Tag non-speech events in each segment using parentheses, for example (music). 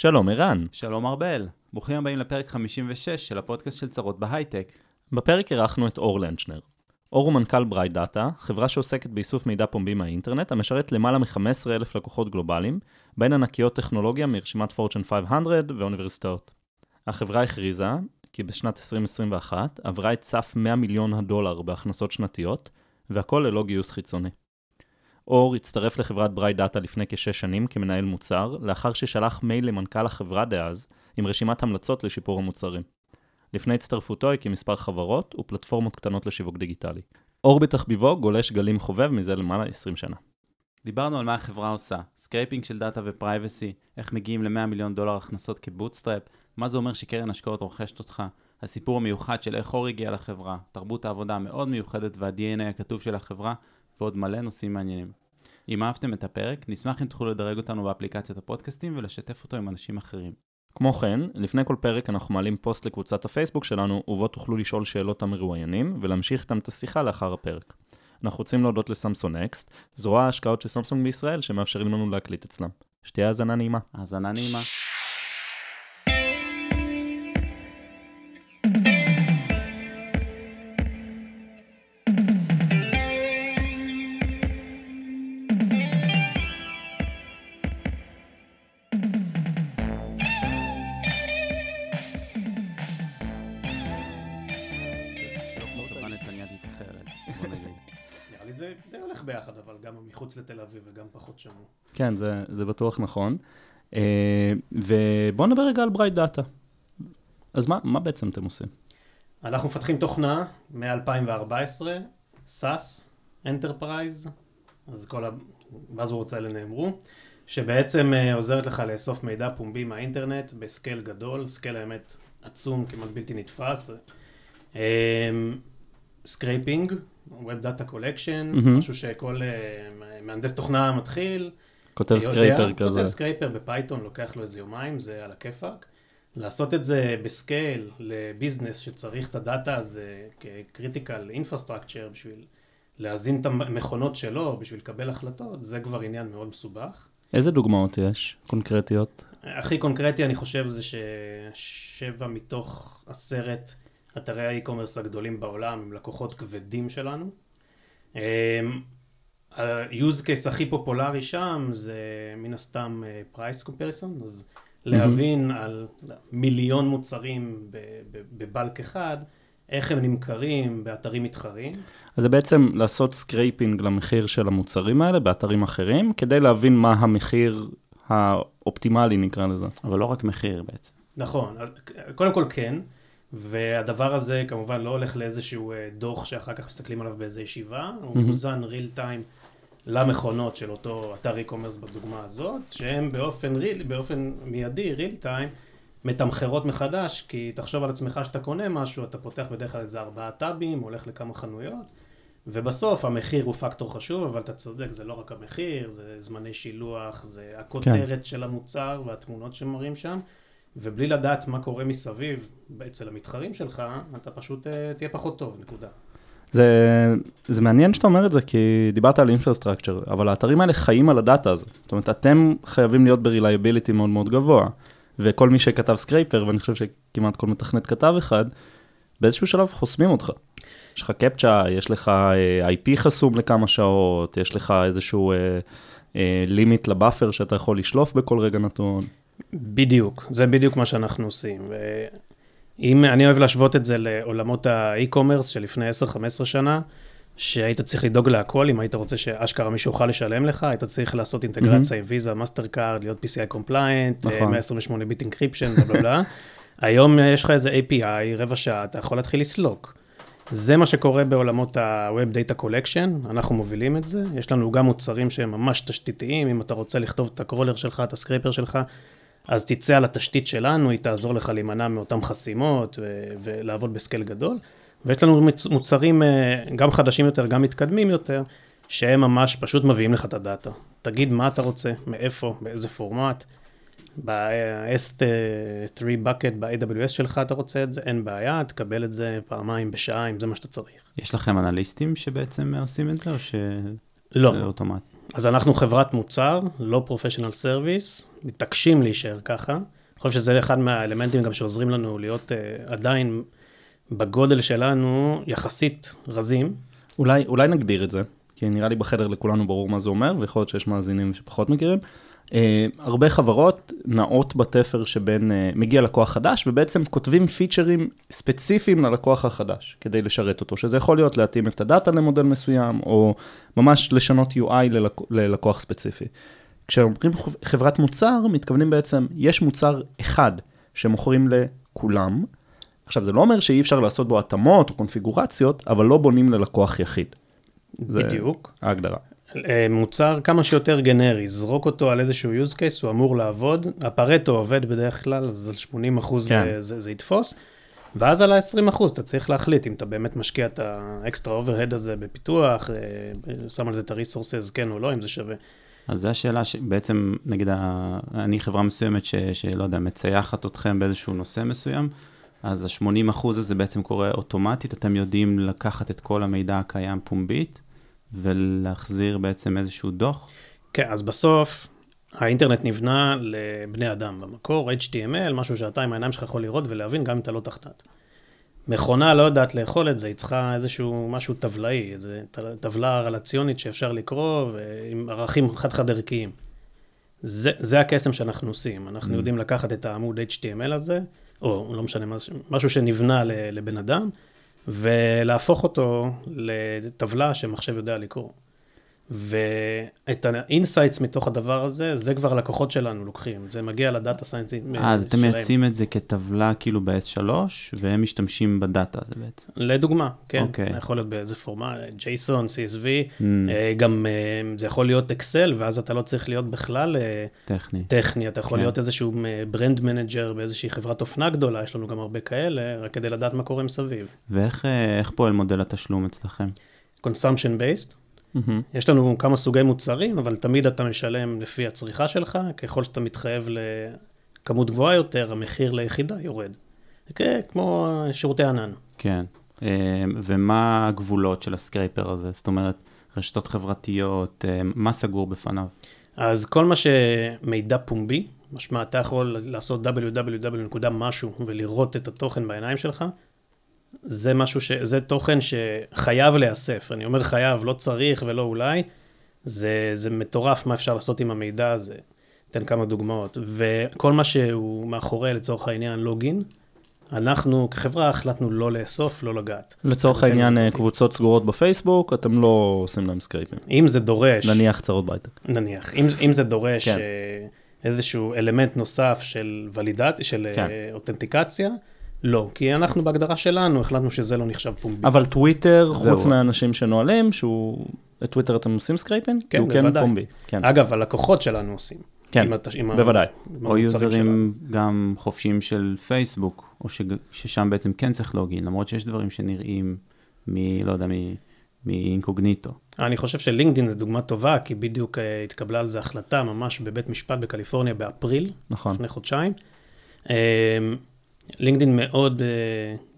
שלום ערן. שלום ארבל. ברוכים הבאים לפרק 56 של הפודקאסט של צרות בהייטק. בפרק אירחנו את אור לנצ'נר. אור הוא מנכ"ל Bright Data, חברה שעוסקת באיסוף מידע פומבי מהאינטרנט, המשרת למעלה מ-15,000 לקוחות גלובליים, בהן ענקיות טכנולוגיה מרשימת Fortune 500 ואוניברסיטאות. החברה הכריזה כי בשנת 2021 עברה את סף 100 מיליון הדולר בהכנסות שנתיות, והכל ללא גיוס חיצוני. אור הצטרף לחברת Bright Data לפני כשש שנים כמנהל מוצר, לאחר ששלח מייל למנכ"ל החברה דאז עם רשימת המלצות לשיפור המוצרים. לפני הצטרפותו הקים מספר חברות ופלטפורמות קטנות לשיווק דיגיטלי. אור בתחביבו גולש גלים חובב מזה למעלה 20 שנה. דיברנו על מה החברה עושה, scraping של דאטה ו privacy, איך מגיעים ל-100 מיליון דולר הכנסות כ bootstrap, מה זה אומר שקרן השקעות רוכשת אותך, הסיפור המיוחד של איך אור הגיע לחברה, תרבות העבודה המאוד מיוחדת וה-DNA הכתוב של החברה, ועוד מלא נושאים מעניינים. אם אהבתם את הפרק, נשמח אם תוכלו לדרג אותנו באפליקציית הפודקאסטים ולשתף אותו עם אנשים אחרים. כמו כן, לפני כל פרק אנחנו מעלים פוסט לקבוצת הפייסבוק שלנו, ובו תוכלו לשאול שאלות המרואיינים, ולהמשיך איתם את השיחה לאחר הפרק. אנחנו רוצים להודות לסמסון אקסט, זרוע ההשקעות של סמסונג בישראל, שמאפשרים לנו להקליט אצלם. שתהיה האזנה נעימה. האזנה נעימה. הולך ביחד, אבל גם מחוץ לתל אביב וגם פחות שמור. כן, זה, זה בטוח נכון. אה, ובואו נדבר רגע על Bright Data. אז מה, מה בעצם אתם עושים? אנחנו מפתחים תוכנה מ-2014, SaaS, Enterprise, את כל ה buzzwords האלה נאמרו, שבעצם אה, עוזרת לך לאסוף מידע פומבי מהאינטרנט ב scale גדול, scale האמת עצום, כמעט בלתי נתפס. scraping, Web Data Collection, מהמם. משהו שכל אה, מהנדס תוכנה מתחיל, כותב יודע, scraper כזה. כותב scraper ב Python, לוקח לו איזה יומיים, זה על הכיפאק. לעשות את זה ב scale ל business שצריך את הדאטה הזה כ critical infrastructure בשביל להזין את המכונות שלו, בשביל לקבל החלטות, זה כבר עניין מאוד מסובך. איזה דוגמאות יש, קונקרטיות? הכי קונקרטי אני חושב זה ששבע מתוך עשרת אתרי ה e-commerce הגדולים בעולם הם לקוחות כבדים שלנו. ה-use case הכי פופולרי שם זה מן הסתם אה, price comparison, אז להבין על מיליון מוצרים ב- ב- ב bulk אחד, איך הם נמכרים באתרים מתחרים. אז זה בעצם לעשות scraping למחיר של המוצרים האלה באתרים אחרים, כדי להבין מה המחיר האופטימלי נקרא לזה. אבל לא רק מחיר בעצם. נכון, קודם כל כן, והדבר הזה כמובן לא הולך לאיזשהו אה, דוח שאחר כך מסתכלים עליו באיזה ישיבה, הוא. מוזן real time למכונות של אותו אתר e-commerce בדוגמה הזאת, שהם באופן, real, באופן מיידי, real time, מתמחרות מחדש, כי תחשוב על עצמך שאתה קונה משהו, אתה פותח בדרך כלל איזה ארבעה טאבים, הולך לכמה חנויות, ובסוף המחיר הוא פקטור חשוב, אבל אתה צודק, זה לא רק המחיר, זה זמני שילוח, זה הכותרת כן. של המוצר והתמונות שמראים שם. ובלי לדעת מה קורה מסביב אצל המתחרים שלך, אתה פשוט אה, תהיה פחות טוב, נקודה. זה, זה מעניין שאתה אומר את זה, כי דיברת על infrastructure, אבל האתרים האלה חיים על הדאטה הזה. זאת אומרת, אתם חייבים להיות ב-reliability מאוד מאוד גבוה, וכל מי שכתב scraper, ואני חושב שכמעט כל מתכנת כתב אחד, באיזשהו שלב חוסמים אותך. יש לך captcha, יש לך אה, IP חסום לכמה שעות, יש לך איזשהו אה, אה, limit ל buffer שאתה יכול לשלוף בכל רגע נתון. בדיוק, זה בדיוק מה שאנחנו עושים. ואם אני אוהב להשוות את זה לעולמות ה e-commerce שלפני 10-15 שנה, שהיית צריך לדאוג להכל, אם היית רוצה שאשכרה מישהו יוכל לשלם לך, היית צריך לעשות אינטגרציה עם Visa, Mastercard, להיות PCI compliant, נכון. 128 bit encryption, בלה בלה. (laughs) היום יש לך איזה API, רבע שעה, אתה יכול להתחיל לסלוק. זה מה שקורה בעולמות ה-Web Data Collection, אנחנו מובילים את זה. יש לנו גם מוצרים שהם ממש תשתיתיים, אם אתה רוצה לכתוב את ה crawler שלך, את ה scraper שלך, אז תצא על התשתית שלנו, היא תעזור לך להימנע מאותן חסימות ולעבוד בסקייל גדול. ויש לנו מוצרים אה, גם חדשים יותר, גם מתקדמים יותר, שהם ממש פשוט מביאים לך את הדאטה. תגיד מה אתה רוצה, מאיפה, באיזה פורמט. ב-S3 bucket ב-AWS שלך אתה רוצה את זה, אין בעיה, תקבל את זה פעמיים בשעה, אם זה מה שאתה צריך. יש לכם אנליסטים שבעצם עושים את זה, או שזה לא, אוטומטי? אז אנחנו חברת מוצר, לא professional service, מתעקשים להישאר ככה. אני חושב שזה אחד מהאלמנטים גם שעוזרים לנו להיות אה, עדיין בגודל שלנו יחסית רזים. אולי, אולי נגדיר את זה, כי נראה לי בחדר לכולנו ברור מה זה אומר, ויכול להיות שיש מאזינים שפחות מכירים. אה, הרבה חברות נעות בתפר שבין, אה, מגיע לקוח חדש, ובעצם כותבים פיצ'רים ספציפיים ללקוח החדש, כדי לשרת אותו, שזה יכול להיות להתאים את הדאטה למודל מסוים, או ממש לשנות UI ללק, ללקוח ספציפי. כשאומרים חברת מוצר, מתכוונים בעצם, יש מוצר אחד שמוכרים לכולם, עכשיו, זה לא אומר שאי אפשר לעשות בו התאמות או קונפיגורציות, אבל לא בונים ללקוח יחיד. בדיוק. זה ההגדרה. אה, מוצר כמה שיותר גנרי, זרוק אותו על איזשהו use case, הוא אמור לעבוד. הפרטו עובד בדרך כלל, אז על 80 אחוז כן. זה, זה, זה יתפוס. ואז על ה-20 אחוז אתה צריך להחליט אם אתה באמת משקיע את ה extra overhead הזה בפיתוח, אה, שם על זה את ה-resources, כן או לא, אם זה שווה. אז זו השאלה שבעצם, נגיד, אני חברה מסוימת ש, שלא יודע, מצייחת אתכם באיזשהו נושא מסוים, אז ה-80 אחוז הזה בעצם קורה אוטומטית, אתם יודעים לקחת את כל המידע הקיים פומבית, ולהחזיר בעצם איזשהו דוח. כן, אז בסוף האינטרנט נבנה לבני אדם במקור, HTML, משהו שאתה עם העיניים שלך יכול לראות ולהבין גם אם אתה לא תחתת. מכונה לא יודעת לאכול את זה, היא צריכה איזשהו משהו טבלאי, איזו טבלה רלציונית שאפשר לקרוא, ועם ערכים חד-חד ערכיים. זה, זה הקסם שאנחנו עושים, אנחנו אממ. יודעים לקחת את העמוד HTML הזה, או לא משנה, משהו- שנבנה לבן אדם, ולהפוך אותו לטבלה שמחשב יודע לקרוא. ואת ה insights מתוך הדבר הזה, זה כבר הלקוחות שלנו לוקחים, זה מגיע ל data scientist אה, אז אתם מייצאים את זה כטבלה כאילו ב-S3, והם משתמשים בדאטה הזה בעצם. לדוגמה, כן, אוקיי. יכול להיות באיזה פורמט, JSON, CSV, אממ, אה, גם אה, זה יכול להיות Excel, ואז אתה לא צריך להיות בכלל טכני. טכני, אתה יכול כן. להיות איזשהו brand manager באיזושהי חברת אופנה גדולה, יש לנו גם הרבה כאלה, רק כדי לדעת מה קורה מסביב. ואיך איך פועל מודל התשלום אצלכם? consumption based, מהמם. יש לנו כמה סוגי מוצרים, אבל תמיד אתה משלם לפי הצריכה שלך, ככל שאתה מתחייב לכמות גבוהה יותר, המחיר ליחידה יורד. כן, כמו שירותי ענן. כן. אה, ומה הגבולות של הסקרייפר הזה? זאת אומרת, רשתות חברתיות, אה, מה סגור בפניו? אז כל מה שמידע פומבי, משמע אתה יכול לעשות www.משהו ולראות את התוכן בעיניים שלך, זה משהו ש... זה תוכן שחייב להיאסף. אני אומר חייב, לא צריך ולא אולי. זה, זה מטורף מה אפשר לעשות עם המידע הזה. אתן כמה דוגמאות. וכל מה שהוא מאחורי, לצורך העניין, לוגין, אנחנו כחברה החלטנו לא לאסוף, לא לגעת. לצורך העניין, אה, ביטוי. קבוצות סגורות בפייסבוק, אתם לא עושים להם סקרייפים. אם זה דורש... נניח צרות בהייטק. נניח, אם, אם זה דורש כן. כן. איזשהו אלמנט נוסף של ולידט, של כן. כן. אותנטיקציה, לא, כי אנחנו בהגדרה שלנו החלטנו שזה לא נחשב פומבי. אבל טוויטר, חוץ. מהאנשים שנועלים, שהוא... את טוויטר אתם עושים scraping? כי כן, הוא כן בוודאי. פומבי. כן, אגב, הלקוחות שלנו עושים. כן, עם הת- עם בוודאי. עם או יוזרים גם חופשיים של פייסבוק, או ש... ששם בעצם כן צריך login, למרות שיש דברים שנראים מ... לא יודע, מ... מאינקוגניטו. שלנו. אני חושב שלינקדאין זו דוגמה טובה, כי בדיוק אה, התקבלה על זה החלטה ממש בבית משפט בקליפורניה באפריל, נכון. לפני חודשיים. לינקדאין מאוד אה,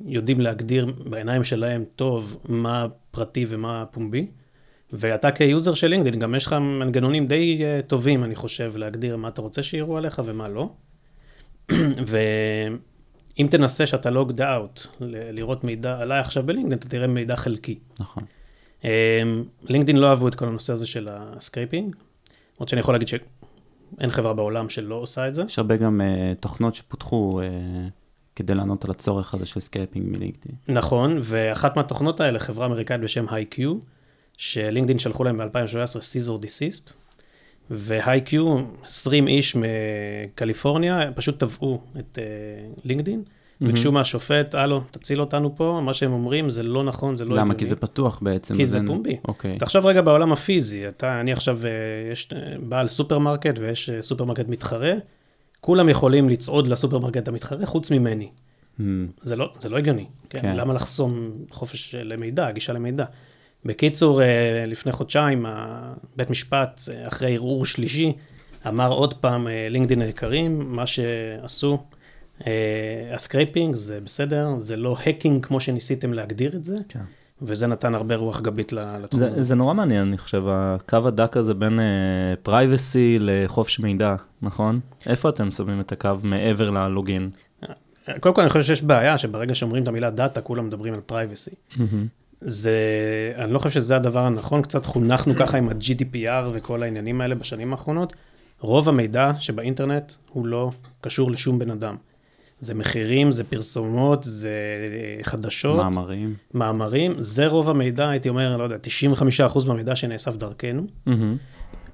יודעים להגדיר בעיניים שלהם טוב מה פרטי ומה פומבי. ואתה כ user של לינקדאין, גם יש לך מנגנונים די אה, טובים, אני חושב, להגדיר מה אתה רוצה שיראו עליך ומה לא. (clears throat) ואם תנסה שאתה logged out, לראות מידע עליי עכשיו בלינקדאין, אתה תראה מידע חלקי. נכון. אה, לינקדאין לא אהבו את כל הנושא הזה של ה scraping, למרות שאני יכול להגיד שאין חברה בעולם שלא עושה את זה. יש הרבה גם אה, תוכנות שפותחו אה, כדי לענות על הצורך הזה של scraping מלינקדאין. נכון, ואחת מהתוכנות האלה, חברה אמריקאית בשם HiQ, שלינקדאין שלחו להם ב-2017 cease and desist, ו-HiQ, 20 איש מקליפורניה, פשוט תבעו את אה, לינקדאין, ביקשו מהשופט, הלו, תציל אותנו פה, מה שהם אומרים זה לא נכון, זה לא למה? כי זה פתוח בעצם. כי זה פומבי. אוקיי. תחשוב רגע בעולם הפיזי, אתה, אני עכשיו, אה, יש אה, בעל סופרמרקט ויש אה, סופרמרקט מתחרה, כולם יכולים לצעוד לסופרמרקט המתחרה חוץ ממני. הממ, זה לא, זה לא הגיוני. כן. כן. למה לחסום חופש למידע, גישה למידע? בקיצור, אה, לפני חודשיים, בית משפט, אה, אחרי ערעור שלישי, אמר עוד פעם, אה, לינקדאין היקרים, מה שעשו, ה scraping זה בסדר, זה לא hacking כמו שניסיתם להגדיר את זה, כן. וזה נתן הרבה רוח גבית לתחום. זה. זה נורא מעניין, אני חושב, הקו הדק הזה בין privacy לחופש מידע, נכון? איפה אתם שמים את הקו מעבר ל login? קודם כל, אני חושב שיש בעיה שברגע שאומרים את המילה דאטה, כולם מדברים על privacy. זה, אני לא חושב שזה הדבר הנכון, קצת חונכנו ככה עם ה-GDPR וכל העניינים האלה בשנים האחרונות. רוב המידע שבאינטרנט הוא לא קשור לשום בן אדם. זה מחירים, זה פרסומות, זה אה, חדשות, מאמרים. מאמרים, זה רוב המידע, הייתי אומר, לא יודע, 95% מהמידע שנאסף דרכנו.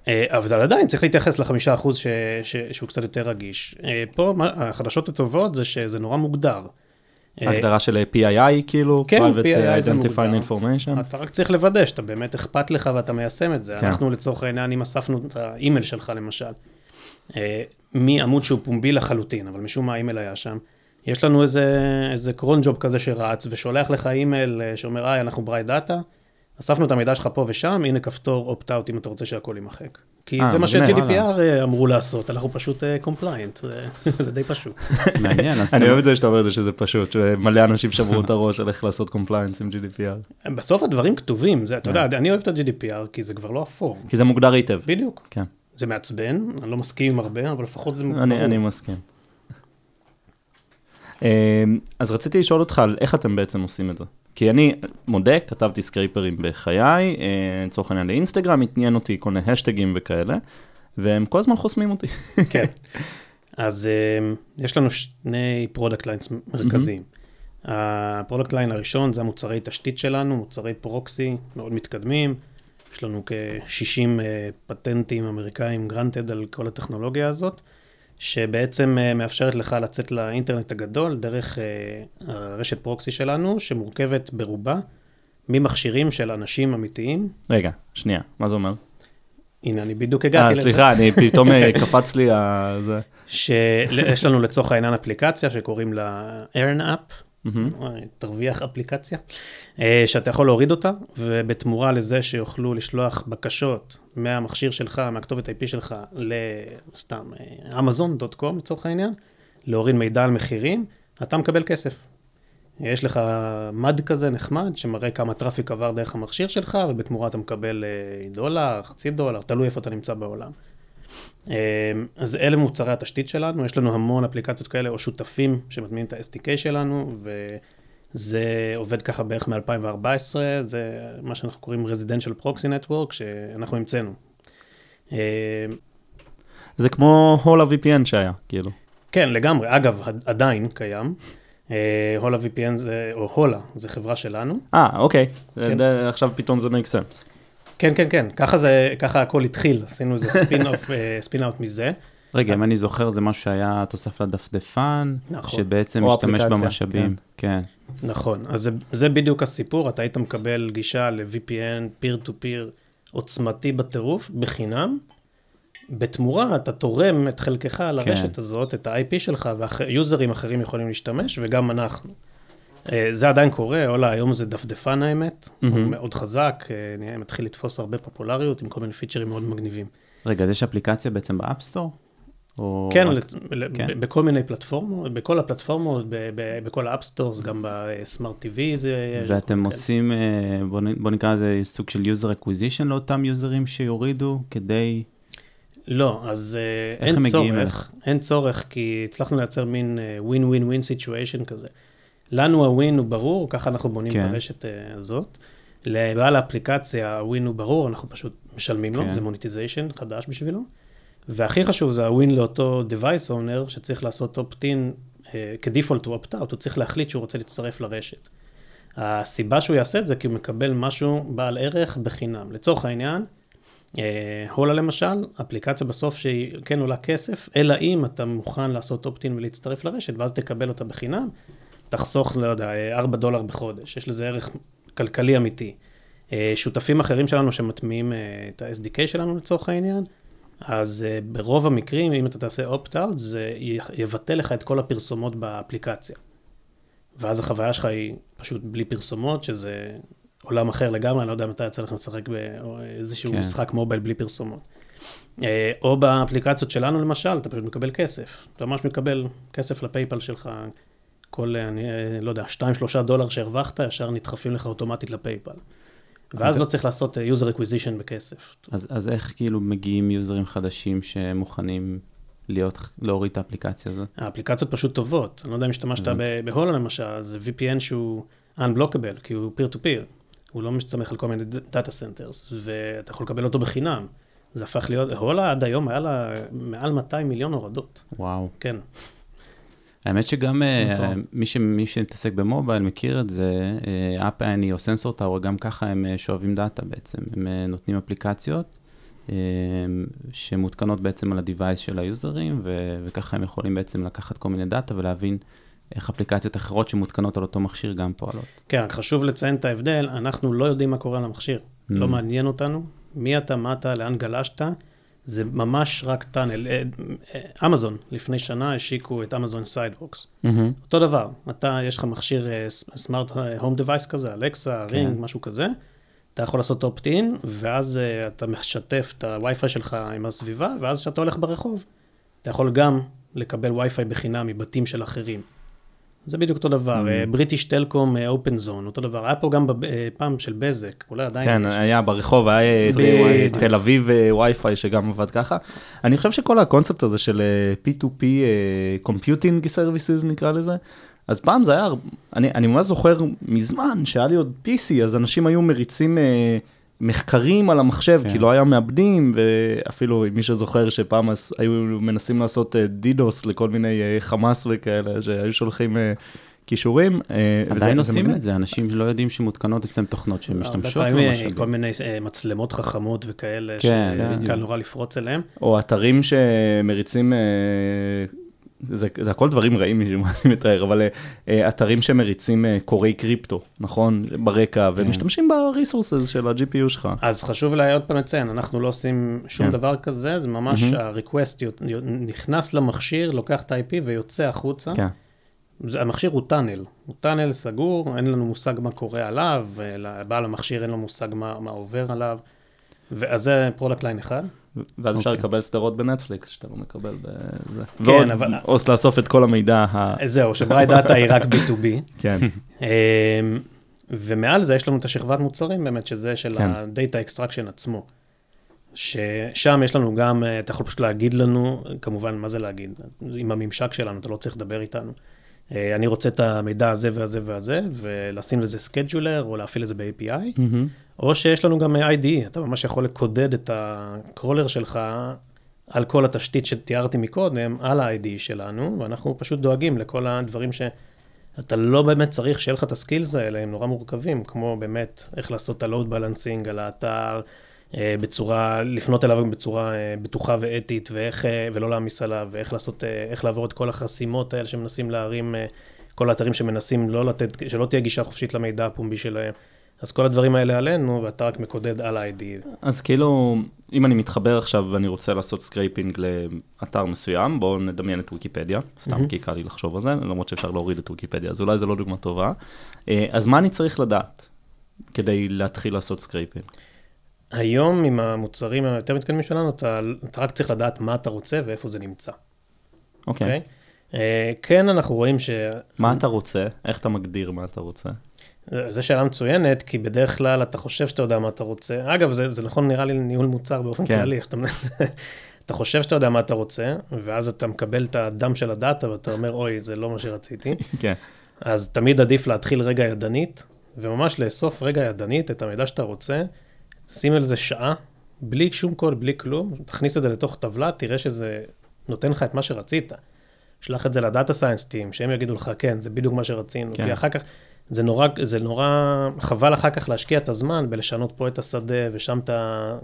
אה, אבל עדיין צריך להתייחס לחמישה אחוז ש, ש, שהוא קצת יותר רגיש. אה, פה מה- החדשות הטובות זה שזה נורא מוגדר. ההגדרה של PII, כאילו, כן, Private PII מוגדר. Information. אתה רק צריך לוודא שאתה באמת אכפת לך ואתה מיישם את זה. כן. אנחנו לצורך העניין, אם אספנו את האימייל שלך למשל, מעמוד שהוא פומבי לחלוטין, אבל משום מה האימייל היה שם, יש לנו איזה, איזה cron job כזה שרץ ושולח לך אימייל אה, שאומר, היי, אנחנו ברייט דאטה, אספנו את המידע שלך פה ושם, הנה כפתור opt-out אם אתה רוצה שהכל יימחק. כי אה, זה מה. ש-GDPR אה, אמרו לעשות, אנחנו פשוט compliant, (laughs) זה די פשוט. מעניין, אז אני אוהב את זה שאתה אומר את זה שזה פשוט, שמלא אנשים שברו את הראש על איך לעשות compliance עם GDPR. בסוף הדברים כתובים, זה, אתה. יודע, אני אוהב את ה-GDPR כי זה כבר לא אפור. כי זה מוגדר היטב. בדיוק. כן, זה מעצבן, אני לא מסכים עם הרבה, אבל לפחות זה. אני אני מסכים. אמ, אז רציתי לשאול אותך על איך אתם בעצם עושים את זה. כי אני מודה, כתבתי scraper ים בחיי, אה, לצורך העניין לאינסטגרם, עניין אותי כל מיני האשטגים וכאלה, והם כל הזמן חוסמים אותי. כן. אז אמ, יש לנו שני product lines מרכזיים. ה product line הראשון זה המוצרי תשתית שלנו, מוצרי proxy מאוד מתקדמים. יש לנו כ-60 אה, פטנטים אמריקאים granted על כל הטכנולוגיה הזאת, שבעצם אה, מאפשרת לך לצאת לאינטרנט הגדול דרך אה, הרשת proxy שלנו, שמורכבת ברובה ממכשירים של אנשים אמיתיים. רגע, שנייה, מה זה אומר? הנה, אני בדיוק הגעתי לזה. סליחה, אני פתאום קפץ לי ה... (laughs) שיש לנו לצורך העניין אפליקציה שקוראים לה Earn מהמם. תרוויח אפליקציה, אה, שאתה יכול להוריד אותה, ובתמורה לזה שיוכלו לשלוח בקשות מהמכשיר שלך, מהכתובת IP שלך, לסתם אמזון.קום לצורך העניין, להוריד מידע על מחירים, אתה מקבל כסף. יש לך מד כזה נחמד, שמראה כמה traffic עבר דרך המכשיר שלך, ובתמורה אתה מקבל אה, דולר, חצי דולר, תלוי איפה אתה נמצא בעולם. אה, אז אלה מוצרי התשתית שלנו, יש לנו המון אפליקציות כאלה, או שותפים שמטמיעים את ה-SDK שלנו, וזה עובד ככה בערך מ-2014, זה מה שאנחנו קוראים Residential Proxy Network, שאנחנו המצאנו. אה, זה כמו הולה VPN שהיה, כאילו. כן, לגמרי. אגב, עדיין קיים. הולה VPN זה, או הולה, זה חברה שלנו. אה, אוקיי. כן. זה- עכשיו פתאום זה make sense. כן, כן, כן, ככה זה, ככה הכל התחיל, עשינו איזה ספין אוף, ספין אאוט מזה. רגע, אם אני זוכר, זה משהו שהיה תוסף לדפדפן, נכון. שבעצם משתמש במשאבים. כן. נכון, אז זה, זה בדיוק הסיפור, אתה היית מקבל גישה ל-VPN, peer to peer, עוצמתי בטירוף, בחינם. בתמורה אתה תורם את חלקך לרשת הזאת, את ה-IP שלך, ויוזרים אחרים יכולים להשתמש, וגם אנחנו. אה, זה עדיין קורה, הולה, היום זה דפדפן האמת, הוא מהמם. מאוד חזק, אה, נהיה- מתחיל לתפוס הרבה פופולריות עם כל מיני פיצ'רים מאוד מגניבים. רגע, אז יש אפליקציה בעצם ב App Store? או כן, רק- כן. בכל מיני פלטפורמות, בכל הפלטפורמות, בכל ה app stores, גם ב smart TV זה... ואתם כאלה. עושים, אה, בוא נקרא לזה סוג של user acquisition לאותם יוזרים שיורידו, כדי... לא, אז אה, אין צורך, אין צורך, כי הצלחנו לייצר מין אה, win-win-win situation כזה. לנו ה win הוא ברור, ככה אנחנו בונים כן. את הרשת אה, הזאת. לבעל האפליקציה ה win הוא ברור, אנחנו פשוט משלמים לו, כן. זה monetization חדש בשבילו. והכי חשוב זה ה win לאותו device owner שצריך לעשות opt-in אה, כ-default to opt-out, הוא צריך להחליט שהוא רוצה להצטרף לרשת. הסיבה שהוא יעשה את זה כי הוא מקבל משהו בעל ערך בחינם. לצורך העניין, אה, הולה למשל, אפליקציה בסוף שהיא כן עולה כסף, אלא אם אתה מוכן לעשות אופטין ולהצטרף לרשת, ואז תקבל אותה בחינם, תחסוך, לא יודע, אה, 4 דולר בחודש, יש לזה ערך כלכלי אמיתי. אה, שותפים אחרים שלנו שמטמיעים אה, את ה-SDK שלנו לצורך העניין, אז אה, ברוב המקרים, אם אתה תעשה opt-out, זה יבטל לך את כל הפרסומות באפליקציה. ואז החוויה שלך היא פשוט בלי פרסומות, שזה עולם אחר לגמרי, אני לא יודע מתי יצא לך לשחק באיזשהו כן. משחק מובייל בלי פרסומות. אה, או באפליקציות שלנו למשל, אתה פשוט מקבל כסף. אתה ממש מקבל כסף לפייפל שלך כל, אני אה, לא יודע, 2-3 דולר שהרווחת, ישר נדחפים לך אוטומטית לפייפל. ואז אוקיי. לא צריך לעשות אה, user acquisition בכסף. אז, אז איך כאילו מגיעים יוזרים חדשים שמוכנים להיות, להוריד את האפליקציה הזאת? האפליקציות פשוט טובות. אני לא יודע אם השתמשת הבנתי. ב- בהולה למשל, זה VPN שהוא unblockable, כי הוא peer to peer. הוא לא מסתמך על כל מיני data centers, ואתה יכול לקבל אותו בחינם. זה הפך להיות, הולה עד היום היה לה מעל 200 מיליון הורדות. וואו. כן. האמת שגם אה, מטורף. מי, ש, מי שמתעסק במובייל מכיר את זה, אה, App Annie או Sensor Tower, גם ככה הם אה, שואבים דאטה בעצם. הם אה, נותנים אפליקציות אה, שמותקנות בעצם על ה-Device של היוזרים, ו- וככה הם יכולים בעצם לקחת כל מיני דאטה ולהבין איך אפליקציות אחרות שמותקנות על אותו מכשיר גם פועלות. כן, רק חשוב לציין את ההבדל, אנחנו לא יודעים מה קורה על המכשיר. לא Mm. מעניין אותנו, מי אתה, מה אתה, לאן גלשת, זה ממש רק tunnel. אה, אה, אמזון, לפני שנה השיקו את אמזון Sidewalk. אותו דבר, אתה, יש לך מכשיר סמארט הום דווייס כזה, אלקסה, כן. רינג, משהו כזה, אתה יכול לעשות אופט-אין, ואז uh, אתה משתף את הווי-פיי שלך עם הסביבה, ואז כשאתה הולך ברחוב, אתה יכול גם לקבל וי-פיי בחינם מבתים של אחרים. זה בדיוק אותו דבר. בריטיש טלקום, אופן זון, אותו דבר. היה פה גם אה, פעם של בזק, אולי עדיין כן. היה ברחוב, היה. אה, תל אביב אה, וי-פיי שגם עבד ככה. אני חושב שכל הקונספט הזה של אה, P2P אה, Computing Services נקרא לזה, אז פעם זה היה, אני, אני ממש זוכר מזמן שהיה לי עוד PC, אז אנשים היו מריצים אה, מחקרים על המחשב, כן. כי לא היה מעבדים, ואפילו מי שזוכר שפעם היו מנסים לעשות אה, דידוס לכל מיני אה, חמאס וכאלה, שהיו שולחים אה, קישורים. וזה- עדיין זה עושים. את זה, אנשים שלא יודעים שמותקנות אצלם תוכנות הרבה שמשתמשות פעמים, במשאבים. כל מיני מצלמות חכמות וכאלה, כן, שקל בדיוק. נורא לפרוץ אליהם. או אתרים שמריצים, זה, זה הכל דברים רעים, אני מתאר, אבל אה, אתרים שמריצים אה, קוראי קריפטו, נכון? ברקע, כן. ומשתמשים בריסורסס של ה-GPU שלך. אז חשוב לי עוד פעם לציין, אנחנו לא עושים שום כן. דבר כזה, זה ממש מהמם. ה-request נכנס למכשיר, לוקח את ה-IP ויוצא החוצה. כן. זה- המכשיר הוא טאנל, הוא טאנל סגור, אין לנו מושג מה קורה עליו, לבעל המכשיר אין לו מושג מה, מה עובר עליו. ואז זה product line אחד. ואז אפשר אוקיי. לקבל סדרות בנטפליקס, שאתה לא מקבל בזה. כן, ועוד, אבל- או לאסוף את כל המידע ה... זהו, שברייט דאטה היא רק B2B. (laughs) כן, אמ, ומעל זה יש לנו את השכבת מוצרים באמת, שזה של כן. ה-Data Extraction עצמו. ששם יש לנו גם, אה, אתה יכול פשוט להגיד לנו, כמובן, מה זה להגיד? עם הממשק שלנו, אתה לא צריך לדבר איתנו. אה, אני רוצה את המידע הזה והזה והזה, ולשים לזה scheduler, או להפעיל את זה ב-API, מהמם. או שיש לנו גם אה, IDE, אתה ממש יכול לקודד את ה crawler שלך על כל התשתית שתיארתי מקודם, על ה-IDE שלנו, ואנחנו פשוט דואגים לכל הדברים שאתה לא באמת צריך שיהיה לך את ה skills האלה, הם נורא מורכבים, כמו באמת איך לעשות את ה-load balancing על האתר, בצורה, לפנות אליו בצורה אה, בטוחה ואתית, ואיך, אה, ולא להעמיס עליו, ואיך לעשות, אה, איך לעבור את כל החסימות האלה שמנסים להרים, אה, כל האתרים שמנסים לא לתת, שלא תהיה גישה חופשית למידע הפומבי שלהם. אז כל הדברים האלה עלינו, ואתה רק מקודד על ה-IDE. אז כאילו, אם אני מתחבר עכשיו ואני רוצה לעשות scraping לאתר מסוים, בואו נדמיין את ויקיפדיה, סתם מהמם. כי קל לי לחשוב על זה, למרות שאפשר להוריד את ויקיפדיה, אז אולי זו לא דוגמה טובה. אה, אז מה אני צריך לדעת כדי להתחיל לעשות scraping? היום, עם המוצרים היותר מתקדמים שלנו, אתה, אתה רק צריך לדעת מה אתה רוצה ואיפה זה נמצא, אוקיי. אוקיי? אה, כן, אנחנו רואים ש... מה אתה רוצה? איך אתה מגדיר מה אתה רוצה? זו שאלה מצוינת, כי בדרך כלל אתה חושב שאתה יודע מה אתה רוצה. אגב, זה, זה נכון נראה לי לניהול מוצר באופן כן. כללי, שאתה, (laughs) אתה חושב שאתה יודע מה אתה רוצה, ואז אתה מקבל את הדם של הדאטה ואתה אומר, אוי, זה לא מה שרציתי. (laughs) כן. אז תמיד עדיף להתחיל רגע ידנית, וממש לאסוף רגע ידנית את המידע שאתה רוצה, שים על זה שעה, בלי שום קוד, בלי כלום, תכניס את זה לתוך טבלה, תראה שזה נותן לך את מה שרצית. שלח את זה ל data science team, שהם יגידו לך, כן, זה בדיוק מה שרצינו. כן. כי אחר כך, זה נורא, זה נורא חבל אחר כך להשקיע את הזמן בלשנות פה את השדה, ושם את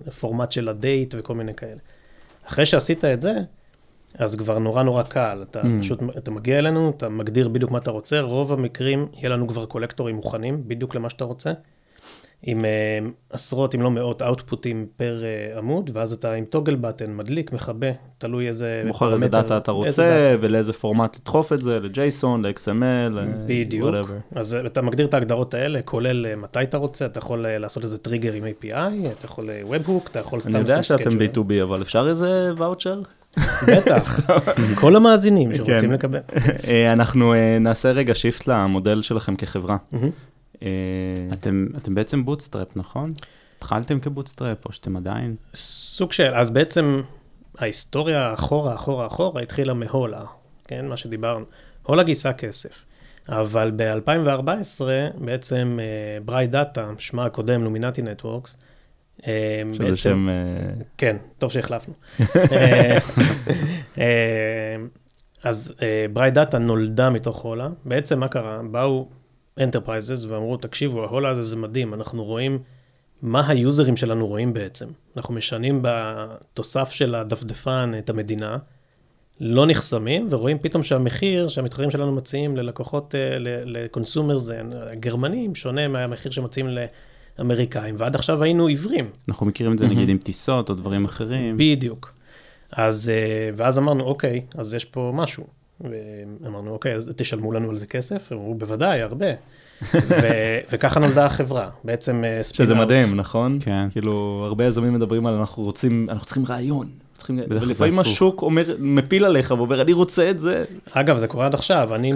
הפורמט של הדייט וכל מיני כאלה. אחרי שעשית את זה, אז כבר נורא נורא קל, אתה Mm. פשוט, אתה מגיע אלינו, אתה מגדיר בדיוק מה אתה רוצה, רוב המקרים יהיה לנו כבר קולקטורים מוכנים, בדיוק למה שאתה רוצה, עם uh, עשרות אם לא מאות אאוטפוטים פר uh, עמוד, ואז אתה עם toggle button, מדליק, מכבה, תלוי איזה בוחר איזה דאטה אתה רוצה, ולאיזה פורמט לדחוף את זה, ל-JSON, ל-XML, בדיוק. whatever. אז אתה מגדיר את ההגדרות האלה, כולל אה, מתי אתה רוצה, אתה יכול לעשות איזה טריגר עם API, אתה יכול Webhook, אתה יכול אני יודע שאתם schedule. B2B, אבל אפשר איזה ואוצ'ר? בטח, (laughs) כל המאזינים שרוצים כן. לקבל. אנחנו נעשה רגע shift למודל שלכם כחברה. אה, אתם, אתם בעצם bootstrap, נכון? התחלתם כ bootstrap, או שאתם עדיין? סוג של, אז בעצם ההיסטוריה אחורה, אחורה, אחורה, התחילה מהולה, כן, מה שדיברנו. הולה גייסה כסף, אבל ב-2014 בעצם ברייט דאטה, שמה הקודם, Luminati Networks, שזה שם... אה, כן, טוב שהחלפנו. (laughs) אה, אה, אז ברייט דאטה נולדה מתוך הולה. בעצם מה קרה? באו enterprises ואמרו, תקשיבו, ההולה הזה זה מדהים, אנחנו רואים מה היוזרים שלנו רואים בעצם. אנחנו משנים בתוסף של הדפדפן את המדינה, לא נחסמים, ורואים פתאום שהמחיר שהמתחרים שלנו מציעים ללקוחות, ל consumers הגרמנים, שונה מהמחיר שמציעים לאמריקאים, ועד עכשיו היינו עיוורים. אנחנו מכירים את זה נגיד עם טיסות או דברים אחרים. בדיוק. אז, אה, ואז אמרנו, אוקיי, אז יש פה משהו. ואמרנו, אוקיי, אז תשלמו לנו על זה כסף? הם אמרו, בוודאי, הרבה. (laughs) ו- וככה נולדה החברה, בעצם אה, spin שזה out. מדהים, נכון? כן. כאילו, הרבה יזמים מדברים על אנחנו רוצים, אנחנו צריכים רעיון. צריכים... ולפעמים. השוק אומר, מפיל עליך ואומר, אני רוצה את זה. אגב, זה קורה עד עכשיו. אני,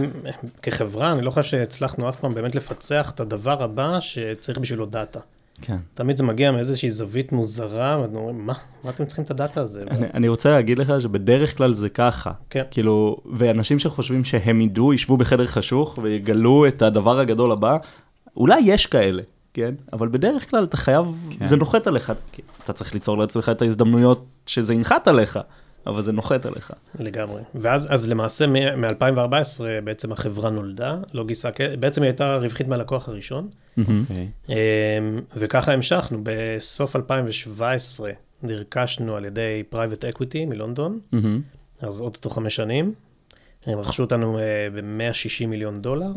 כחברה, אני לא חושב שהצלחנו אף פעם באמת לפצח את הדבר הבא שצריך בשבילו דאטה. כן. תמיד זה מגיע מאיזושהי זווית מוזרה, ואנחנו אומרים, מה? מה אתם צריכים את הדאטה הזה? אני, אני רוצה להגיד לך שבדרך כלל זה ככה. כן. כאילו, ואנשים שחושבים שהם ידעו, ישבו בחדר חשוך ויגלו את הדבר הגדול הבא, אולי יש כאלה, כן? אבל בדרך כלל אתה חייב, כן. זה נוחת עליך. אתה צריך ליצור לעצמך את ההזדמנויות שזה ינחת עליך, אבל זה נוחת עליך. לגמרי. ואז אז למעשה מ-2014 בעצם החברה נולדה, לא גייסה, כ- בעצם היא הייתה רווחית מהלקוח הראשון, אוקיי. אמ, וככה המשכנו. בסוף 2017 נרכשנו על ידי private equity מלונדון, מהמם. אז עוד אותו חמש שנים. הם רכשו אותנו ב-160 מיליון דולר.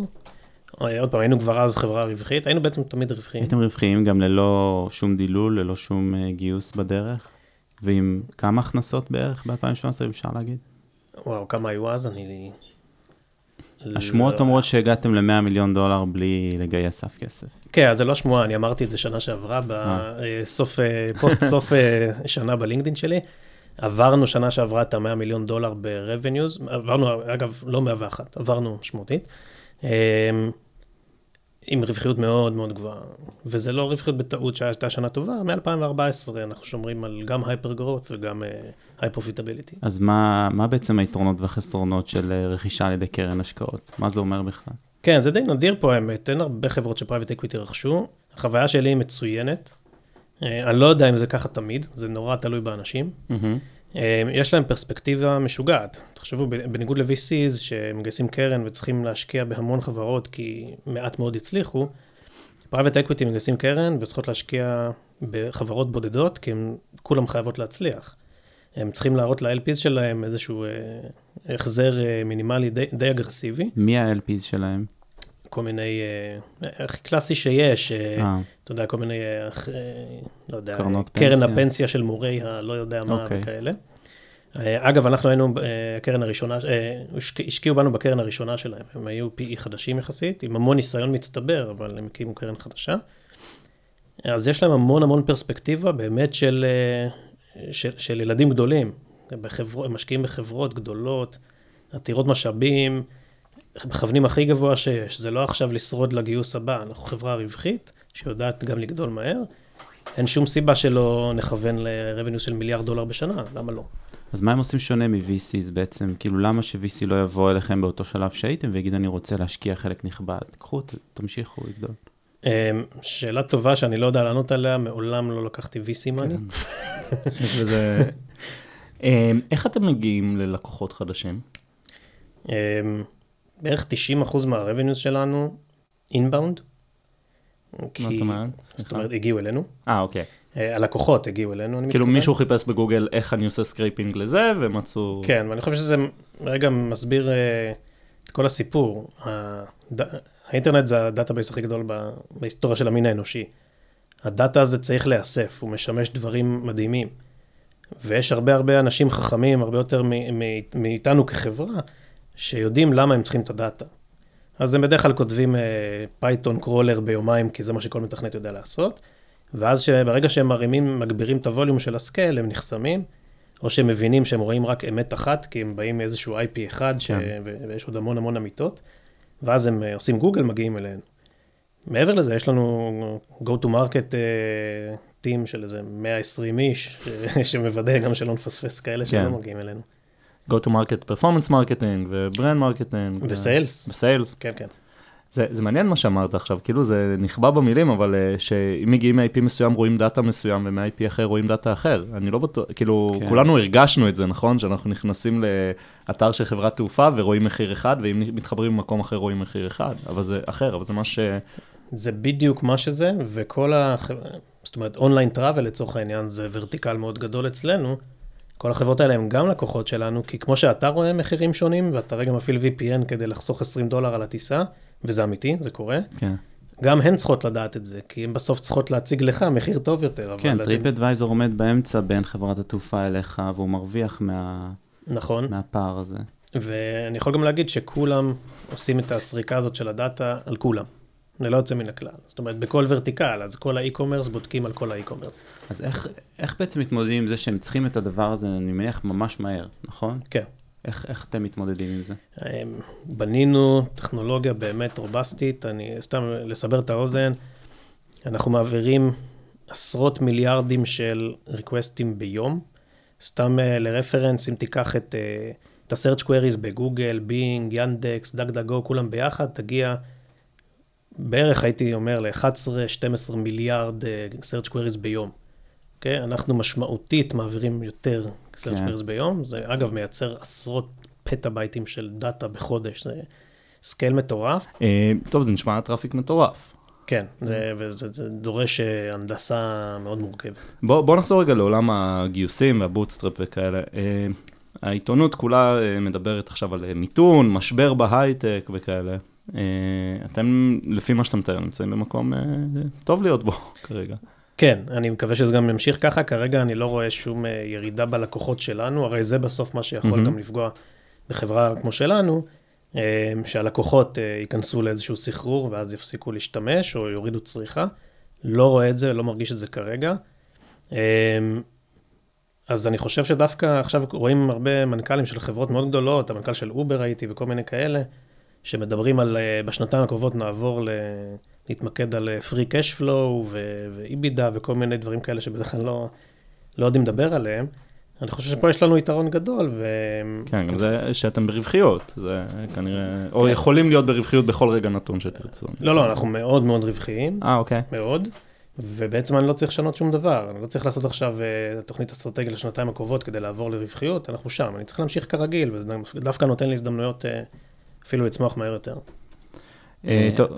אה, עוד פעם, היינו כבר אז חברה רווחית, היינו בעצם תמיד רווחיים. הייתם רווחיים גם ללא שום דילול, ללא שום אה, גיוס בדרך? ועם כמה הכנסות בערך ב-2017, אם אפשר להגיד? וואו, כמה היו אז? אני... השמועות אומרות שהגעתם ל-100 מיליון דולר בלי לגייס אף כסף. כן, אז זה לא שמועה, אני אמרתי את זה שנה שעברה, בסוף, אה, פוסט סוף אה, שנה בלינקדאין שלי. עברנו שנה שעברה את ה-100 מיליון דולר ב-revenues, עברנו, אגב, לא 101, עברנו משמעותית, אה, עם רווחיות מאוד מאוד גבוהה. וזה לא רווחיות בטעות שהייתה שנה טובה, מ-2014 אנחנו שומרים על גם הייפר גרוץ וגם high profitability. אז מה, מה בעצם היתרונות והחסרונות של אה, רכישה על ידי קרן השקעות? מה זה אומר בכלל? כן, זה די נדיר פה האמת, אין הרבה חברות ש private equity רכשו. החוויה שלי היא מצוינת. אה, אני לא יודע אם זה ככה תמיד, זה נורא תלוי באנשים. אה, יש להם פרספקטיבה משוגעת. תחשבו, בניגוד ל-VCs שמגייסים קרן וצריכים להשקיע בהמון חברות כי מעט מאוד הצליחו, private equity מגייסים קרן וצריכות להשקיע בחברות בודדות כי הם כולם חייבות להצליח. הם צריכים להראות ל-LPs שלהם איזשהו אה, החזר אה, מינימלי די, די אגרסיבי. מי ה-LPs שלהם? כל מיני, אה, הכי קלאסי שיש, אה, אה, אתה יודע, כל מיני, אה, לא יודע, קרן פנסיה. הפנסיה של מורי הלא יודע מה אוקיי. וכאלה. אגב, אנחנו היינו, הקרן הראשונה, השק- השקיעו בנו בקרן הראשונה שלהם, הם היו PE חדשים יחסית, עם המון ניסיון מצטבר, אבל הם הקימו קרן חדשה. אז יש להם המון המון פרספקטיבה באמת של, של, של ילדים גדולים. בחברו, הם משקיעים בחברות גדולות, עתירות משאבים, מכוונים הכי גבוה שיש. זה לא עכשיו לשרוד לגיוס הבא, אנחנו חברה רווחית, שיודעת גם לגדול מהר. אין שום סיבה שלא נכוון ל-revenue של מיליארד דולר בשנה, למה לא? אז מה הם עושים שונה מ-VCs בעצם? כאילו, למה ש-VC לא יבוא אליכם באותו שלב שהייתם ויגיד, אני רוצה להשקיע חלק נכבד? קחו, תמשיכו לגדול. אמ, שאלה טובה שאני לא יודע לענות עליה, מעולם לא לקחתי VC. יש בזה... אה, איך אתם מגיעים ללקוחות חדשים? בערך 90% מה-revenues שלנו inbound. מה זאת אומרת? זאת אומרת, הגיעו אלינו. אה, אוקיי. אה, הלקוחות הגיעו אלינו, אני כאילו מתכוון. מישהו חיפש בגוגל איך אני עושה scraping לזה, ומצאו... כן, ואני חושב שזה רגע מסביר אה, את כל הסיפור. האינטרנט זה ה database הכי גדול בהיסטוריה של המין האנושי. הדאטה הזה צריך להיאסף, הוא משמש דברים מדהימים. ויש הרבה הרבה אנשים חכמים, הרבה יותר מאיתנו כחברה, שיודעים למה הם צריכים את הדאטה. אז הם בדרך כלל כותבים פייתון crawler ביומיים, כי זה מה שכל מתכנת יודע לעשות. ואז ברגע שהם מרימים, מגבירים את הווליום של ה scale, הם נחסמים, או שהם מבינים שהם רואים רק אמת אחת, כי הם באים מאיזשהו IP אחד, ש... כן. ויש עוד המון המון אמיתות, ואז הם אה, עושים גוגל, מגיעים אלינו. מעבר לזה, יש לנו go to market אה, team של איזה 120 איש, ש- (laughs) שמוודא גם שלא נפספס כאלה שלא כן. מגיעים אלינו. Go to market performance marketing ו brand marketing. ו sales. ו sales. כן, כן. זה, זה מעניין מה שאמרת עכשיו, כאילו זה נכבה במילים, אבל uh, שאם מגיעים מ-IP מסוים רואים דאטה מסוים ומ-IP אחר רואים דאטה אחר. אני לא בטוח, כאילו, כן. כולנו הרגשנו את זה, נכון? שאנחנו נכנסים לאתר של חברת תעופה ורואים מחיר אחד, ואם מתחברים במקום אחר רואים מחיר אחד, אבל זה אחר, אבל זה מה ש... זה בדיוק מה שזה, וכל ה... זאת אומרת, online travel לצורך העניין זה vertical מאוד גדול אצלנו. כל החברות האלה הן גם לקוחות שלנו, כי כמו שאתה רואה מחירים שונים, ואתה רגע מפעיל VPN כדי לחסוך 20 דולר על הטיסה, וזה אמיתי, זה קורה, כן. גם הן צריכות לדעת את זה, כי הן בסוף צריכות להציג לך מחיר טוב יותר. כן, טריפ אתם- אדוויזור עומד באמצע בין חברת התעופה אליך, והוא מרוויח מה... נכון, מהפער הזה. ואני יכול גם להגיד שכולם עושים את הסריקה הזאת של הדאטה על כולם. ללא יוצא מן הכלל. זאת אומרת, בכל vertical, אז כל ה e-commerce בודקים על כל ה e-commerce. אז איך, איך בעצם מתמודדים עם זה שהם צריכים את הדבר הזה, אני מניח, ממש מהר, נכון? כן. איך, איך אתם מתמודדים עם זה? אמ, בנינו טכנולוגיה באמת רובסטית, אני סתם לסבר את האוזן, אנחנו מעבירים עשרות מיליארדים של ריקווסטים ביום. סתם אה, ל reference, אם תיקח את, אה, את ה-search queries בגוגל, בינג, ינדקס, דג דגו, כולם ביחד, תגיע בערך, הייתי אומר, ל-11-12 מיליארד אה, search queries ביום. אוקיי? אנחנו משמעותית מעבירים יותר search כן. queries ביום. זה אגב מייצר עשרות פטאבייטים של דאטה בחודש, זה scale מטורף. אה, טוב, זה נשמע traffic מטורף. כן, זה, וזה זה דורש אה, הנדסה מאוד מורכבת. בוא, בוא נחזור רגע לעולם הגיוסים והבוטסטראפ וכאלה. אה, העיתונות כולה מדברת עכשיו על מיתון, משבר בהייטק וכאלה. אה, אתם, לפי מה שאתה מתאר, נמצאים במקום אה, טוב להיות בו (laughs) כרגע. כן, אני מקווה שזה גם ימשיך ככה, כרגע אני לא רואה שום אה, ירידה בלקוחות שלנו, הרי זה בסוף מה שיכול מהמם. גם לפגוע בחברה כמו שלנו, שהלקוחות ייכנסו לאיזשהו סחרור ואז יפסיקו להשתמש או יורידו צריכה. לא רואה את זה, לא מרגיש את זה כרגע. אז אני חושב שדווקא עכשיו רואים הרבה מנכ"לים של חברות מאוד גדולות, המנכ"ל של אובר הייתי וכל מיני כאלה, שמדברים על אה, בשנתיים הקרובות נעבור ל... להתמקד על אה, free cash flow ו- ואיבידה וכל מיני דברים כאלה שבדרך כלל לא, לא יודעים לדבר עליהם. אני חושב שפה יש לנו יתרון גדול, ו... כן, גם זה שאתם ברווחיות, זה כנראה, או כן. יכולים להיות ברווחיות בכל רגע נתון שתרצו. לא, לא, אנחנו מאוד מאוד רווחיים, אה, אוקיי. מאוד, ובעצם אני לא צריך לשנות שום דבר. אני לא צריך לעשות עכשיו אה, תוכנית אסטרטגית לשנתיים הקרובות כדי לעבור לרווחיות, אנחנו שם. אני צריך להמשיך כרגיל, וזה דווקא נותן לי הזדמנויות אה, אפילו לצמוח מהר יותר. אה, טוב,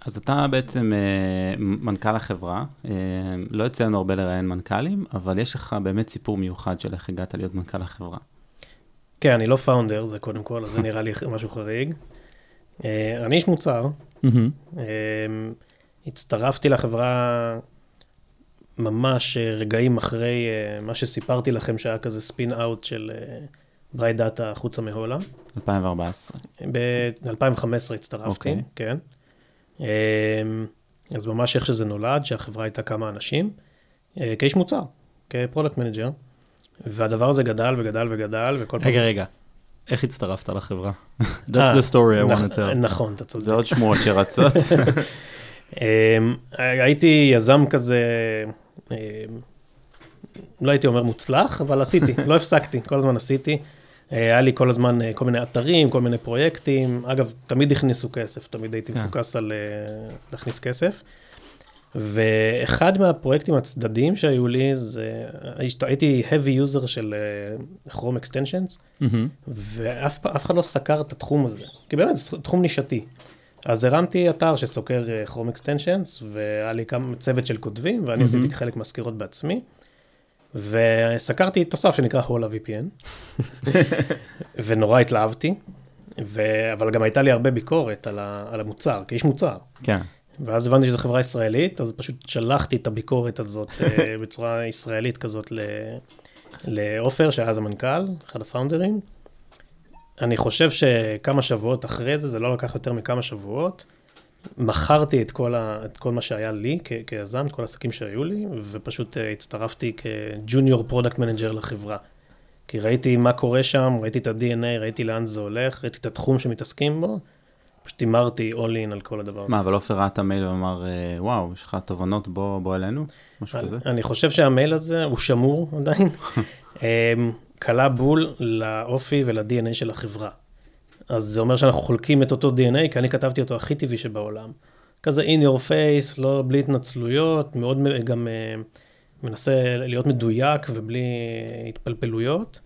אז אתה בעצם אה, מנכ"ל החברה, אה, לא יוצא לנו הרבה לראיין מנכ"לים, אבל יש לך באמת סיפור מיוחד של איך הגעת להיות מנכ"ל החברה. כן, אני לא פאונדר, זה קודם כל, אז זה נראה לי (laughs) משהו חריג. אה, אני איש מוצר, הצטרפתי לחברה ממש אה, רגעים אחרי אה, מה שסיפרתי לכם, שהיה כזה spin out של ברייט דאטה החוצה מהולה. 2014. ב-2015 הצטרפתי, אוקיי. כן. אמ, אז ממש איך שזה נולד, שהחברה הייתה כמה אנשים, אה, כאיש מוצר, כ product manager, והדבר הזה גדל וגדל וגדל, וכל פעם... רגע, רגע. איך הצטרפת לחברה? (laughs) That's the story I נכ- want to tell. נכון, אתה צודק. זה עוד שמועות שרצות. (laughs) אמ, הייתי יזם כזה, אמ, לא הייתי אומר מוצלח, אבל עשיתי, לא הפסקתי, כל הזמן עשיתי. אה, היה לי כל הזמן אה, כל מיני אתרים, כל מיני פרויקטים. אגב, תמיד הכניסו כסף, תמיד הייתי כן. מפוקס על אה, להכניס כסף. ואחד מהפרויקטים הצדדיים שהיו לי, זה, הייתי heavy user של Chrome extensions. ואף אחד לא סקר את התחום הזה, כי באמת זה תחום נישתי. אז הרמתי אתר שסוקר Chrome Extensions, והיה לי כמה צוות של כותבים, ואני. עשיתי חלק מהסקירות בעצמי, וסקרתי תוסף שנקרא הולה VPN, (laughs) ונורא התלהבתי, ו... אבל גם הייתה לי הרבה ביקורת על, ה... על המוצר, כאיש מוצר. כן. ואז הבנתי שזו חברה ישראלית, אז פשוט שלחתי את הביקורת הזאת אה, (laughs) בצורה ישראלית כזאת ל- לעופר, שהיה אז המנכ"ל, אחד הפאונדרים. אני חושב שכמה שבועות אחרי זה, זה לא לקח יותר מכמה שבועות, מכרתי את כל, ה, את כל מה שהיה לי כ, כיזם, את כל העסקים שהיו לי, ופשוט אה, הצטרפתי כ junior product manager לחברה. כי ראיתי מה קורה שם, ראיתי את ה-DNA, ראיתי לאן זה הולך, ראיתי את התחום שמתעסקים בו, פשוט הימרתי all in על כל הדבר. מה, אבל עופר ראה את המייל ואמר, אה, וואו, יש לך תובנות, בוא, בוא אלינו? משהו אני, כזה? אני חושב שהמייל הזה הוא שמור עדיין, (laughs) אמ, קלע בול לאופי ול-DNA של החברה. אז זה אומר שאנחנו חולקים את אותו DNA, כי אני כתבתי אותו הכי טבעי שבעולם. כזה in your face, לא, בלי התנצלויות, מאוד גם אה, מנסה להיות מדויק ובלי התפלפלויות.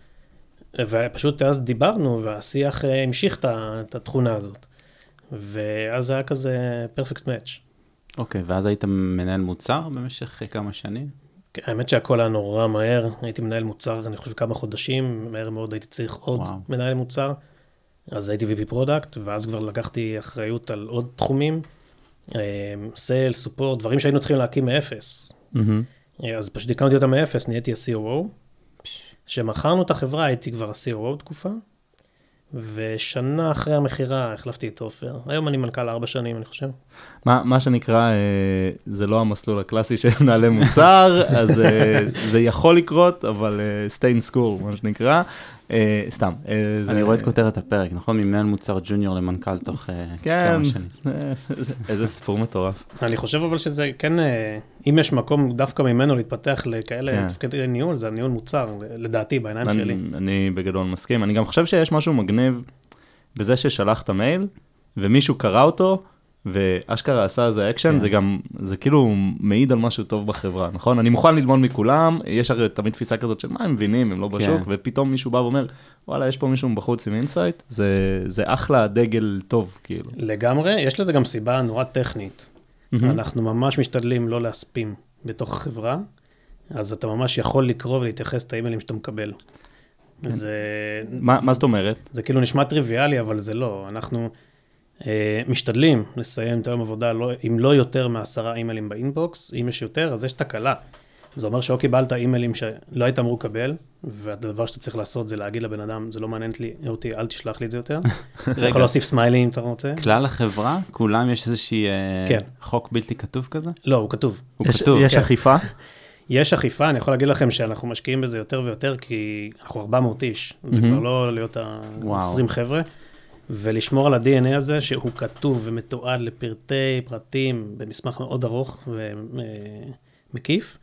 ופשוט אז דיברנו, והשיח אה, המשיך את התכונה הזאת. ואז זה היה כזה perfect match. אוקיי, ואז היית מנהל מוצר במשך אה, כמה שנים? כן, האמת שהכל היה נורא מהר, הייתי מנהל מוצר, אני חושב כמה חודשים, מהר מאוד הייתי צריך עוד וואו. מנהל מוצר, אז הייתי VP product, ואז כבר לקחתי אחריות על עוד תחומים, sale, support, דברים שהיינו צריכים להקים מאפס. אה, אז פשוט הקמתי אותם מאפס, נהייתי ה-COO. כשמכרנו את החברה הייתי כבר ה-COO תקופה, ושנה אחרי המכירה החלפתי את עופר. היום אני מנכ"ל ארבע שנים, אני חושב. מה, מה שנקרא, אה, זה לא המסלול הקלאסי של מנהלי מוצר, אז אה, זה יכול לקרות, אבל אה, stay in school, מה שנקרא. אה, סתם. אה, אני רואה את כותרת הפרק, נכון? ממנהל מוצר ג'וניור למנכ"ל תוך אה, כן, כמה שנים. אה, (laughs) איזה סיפור מטורף. אני חושב אבל שזה כן, אם יש מקום דווקא ממנו להתפתח לכאלה כן. תפקידי ניהול, זה הניהול מוצר, לדעתי, בעיניים שלי. אני, אני בגדול מסכים. אני גם חושב שיש משהו מגניב בזה ששלחת מייל, ומישהו קרא אותו, ואשכרה עשה איזה אקשן, כן. זה גם, זה כאילו מעיד על משהו טוב בחברה, נכון? אני מוכן ללמוד מכולם, יש הרי תמיד תפיסה כזאת של מה הם מבינים, הם לא בשוק, כן. ופתאום מישהו בא ואומר, וואלה, יש פה מישהו בחוץ עם insight, זה, זה אחלה דגל טוב, כאילו. לגמרי, יש לזה גם סיבה נורא טכנית. מהמם. אנחנו ממש משתדלים לא להספים בתוך החברה, אז אתה ממש יכול לקרוא ולהתייחס את האימיילים שאתה מקבל. זה, מה, מה זאת אומרת? זה כאילו נשמע טריוויאלי, אבל זה לא. אנחנו משתדלים לסיים את היום עבודה לא, עם לא יותר מעשרה אימיילים באינבוקס. אם יש יותר, אז יש תקלה. זה אומר שאו קיבלת אימיילים שלא היית אמור לקבל, והדבר שאתה צריך לעשות זה להגיד לבן אדם, זה לא מעניין לי אותי, אל תשלח לי את זה יותר. (laughs) אתה יכול להוסיף סמיילים אם אתה רוצה. כלל החברה, כולם יש איזושהי אה, כן. חוק בלתי כתוב כזה? לא, הוא כתוב. הוא יש, כתוב. יש כן. אכיפה? (laughs) יש אכיפה, אני יכול להגיד לכם שאנחנו משקיעים בזה יותר ויותר, כי אנחנו 400 איש, זה. כבר לא להיות וואו. ה-20 חבר'ה, ולשמור על ה-DNA הזה, שהוא כתוב ומתועד לפרטי פרטים במסמך מאוד ארוך ומקיף,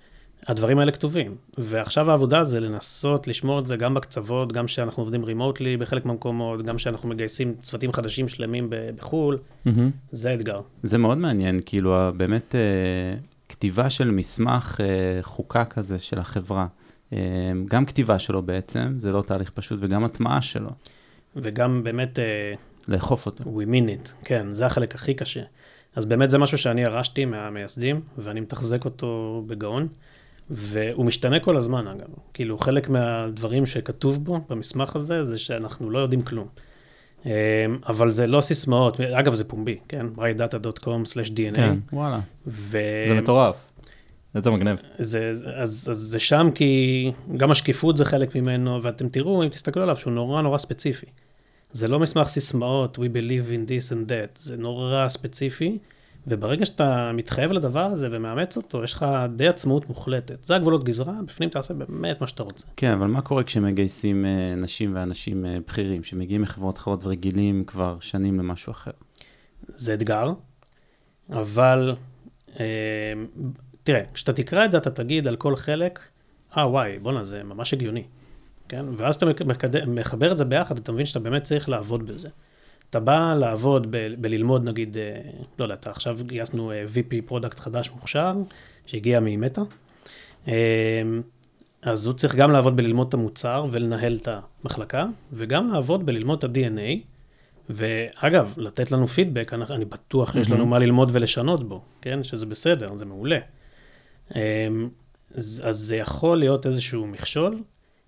הדברים האלה כתובים. ועכשיו העבודה זה לנסות לשמור את זה גם בקצוות, גם כשאנחנו עובדים רימוטלי בחלק מהמקומות, גם כשאנחנו מגייסים צוותים חדשים שלמים בחו"ל, מהמם. זה האתגר. זה מאוד מעניין, כאילו, באמת אה, כתיבה של מסמך אה, חוקה כזה של החברה. אה, גם כתיבה שלו בעצם, זה לא תהליך פשוט, וגם הטמעה שלו, וגם באמת... אה, לאכוף אותו. We mean it, כן, זה החלק הכי קשה. אז באמת זה משהו שאני ירשתי מהמייסדים, ואני מתחזק אותו בגאון, והוא משתנה כל הזמן אגב. כאילו, חלק מהדברים שכתוב בו, במסמך הזה, זה שאנחנו לא יודעים כלום. אמ, אבל זה לא סיסמאות, אגב, זה פומבי, כן? brightdata.com/dna. כן. וואלה. ו... זה מטורף. זה מגניב. זה, אז, אז זה שם כי גם השקיפות זה חלק ממנו, ואתם תראו, אם תסתכלו עליו, שהוא נורא נורא ספציפי. זה לא מסמך סיסמאות, we believe in this and that, זה נורא ספציפי, וברגע שאתה מתחייב לדבר הזה ומאמץ אותו, יש לך די עצמאות מוחלטת. זה הגבולות גזרה, בפנים תעשה באמת מה שאתה רוצה. כן, אבל מה קורה כשמגייסים אה, נשים ואנשים אה, בכירים, שמגיעים מחברות אחרות ורגילים כבר שנים למשהו אחר? זה אתגר, אבל אה, תראה, כשאתה תקרא את זה, אתה תגיד על כל חלק, אה, וואי, בואנה, זה ממש הגיוני. כן? ואז אתה מקד- מחבר את זה ביחד, אתה מבין שאתה באמת צריך לעבוד בזה. אתה בא לעבוד ב- בללמוד, נגיד, אה, לא יודע, אתה עכשיו גייסנו אה, VP product חדש מוכשר, שהגיע ממטא, אה, אז הוא צריך גם לעבוד בללמוד את המוצר ולנהל את המחלקה, וגם לעבוד בללמוד את ה-DNA, ואגב, לתת לנו פידבק, אני, אני בטוח שיש לנו מהמם. מה ללמוד ולשנות בו, כן? שזה בסדר, זה מעולה. אמ, אז זה יכול להיות איזשהו מכשול.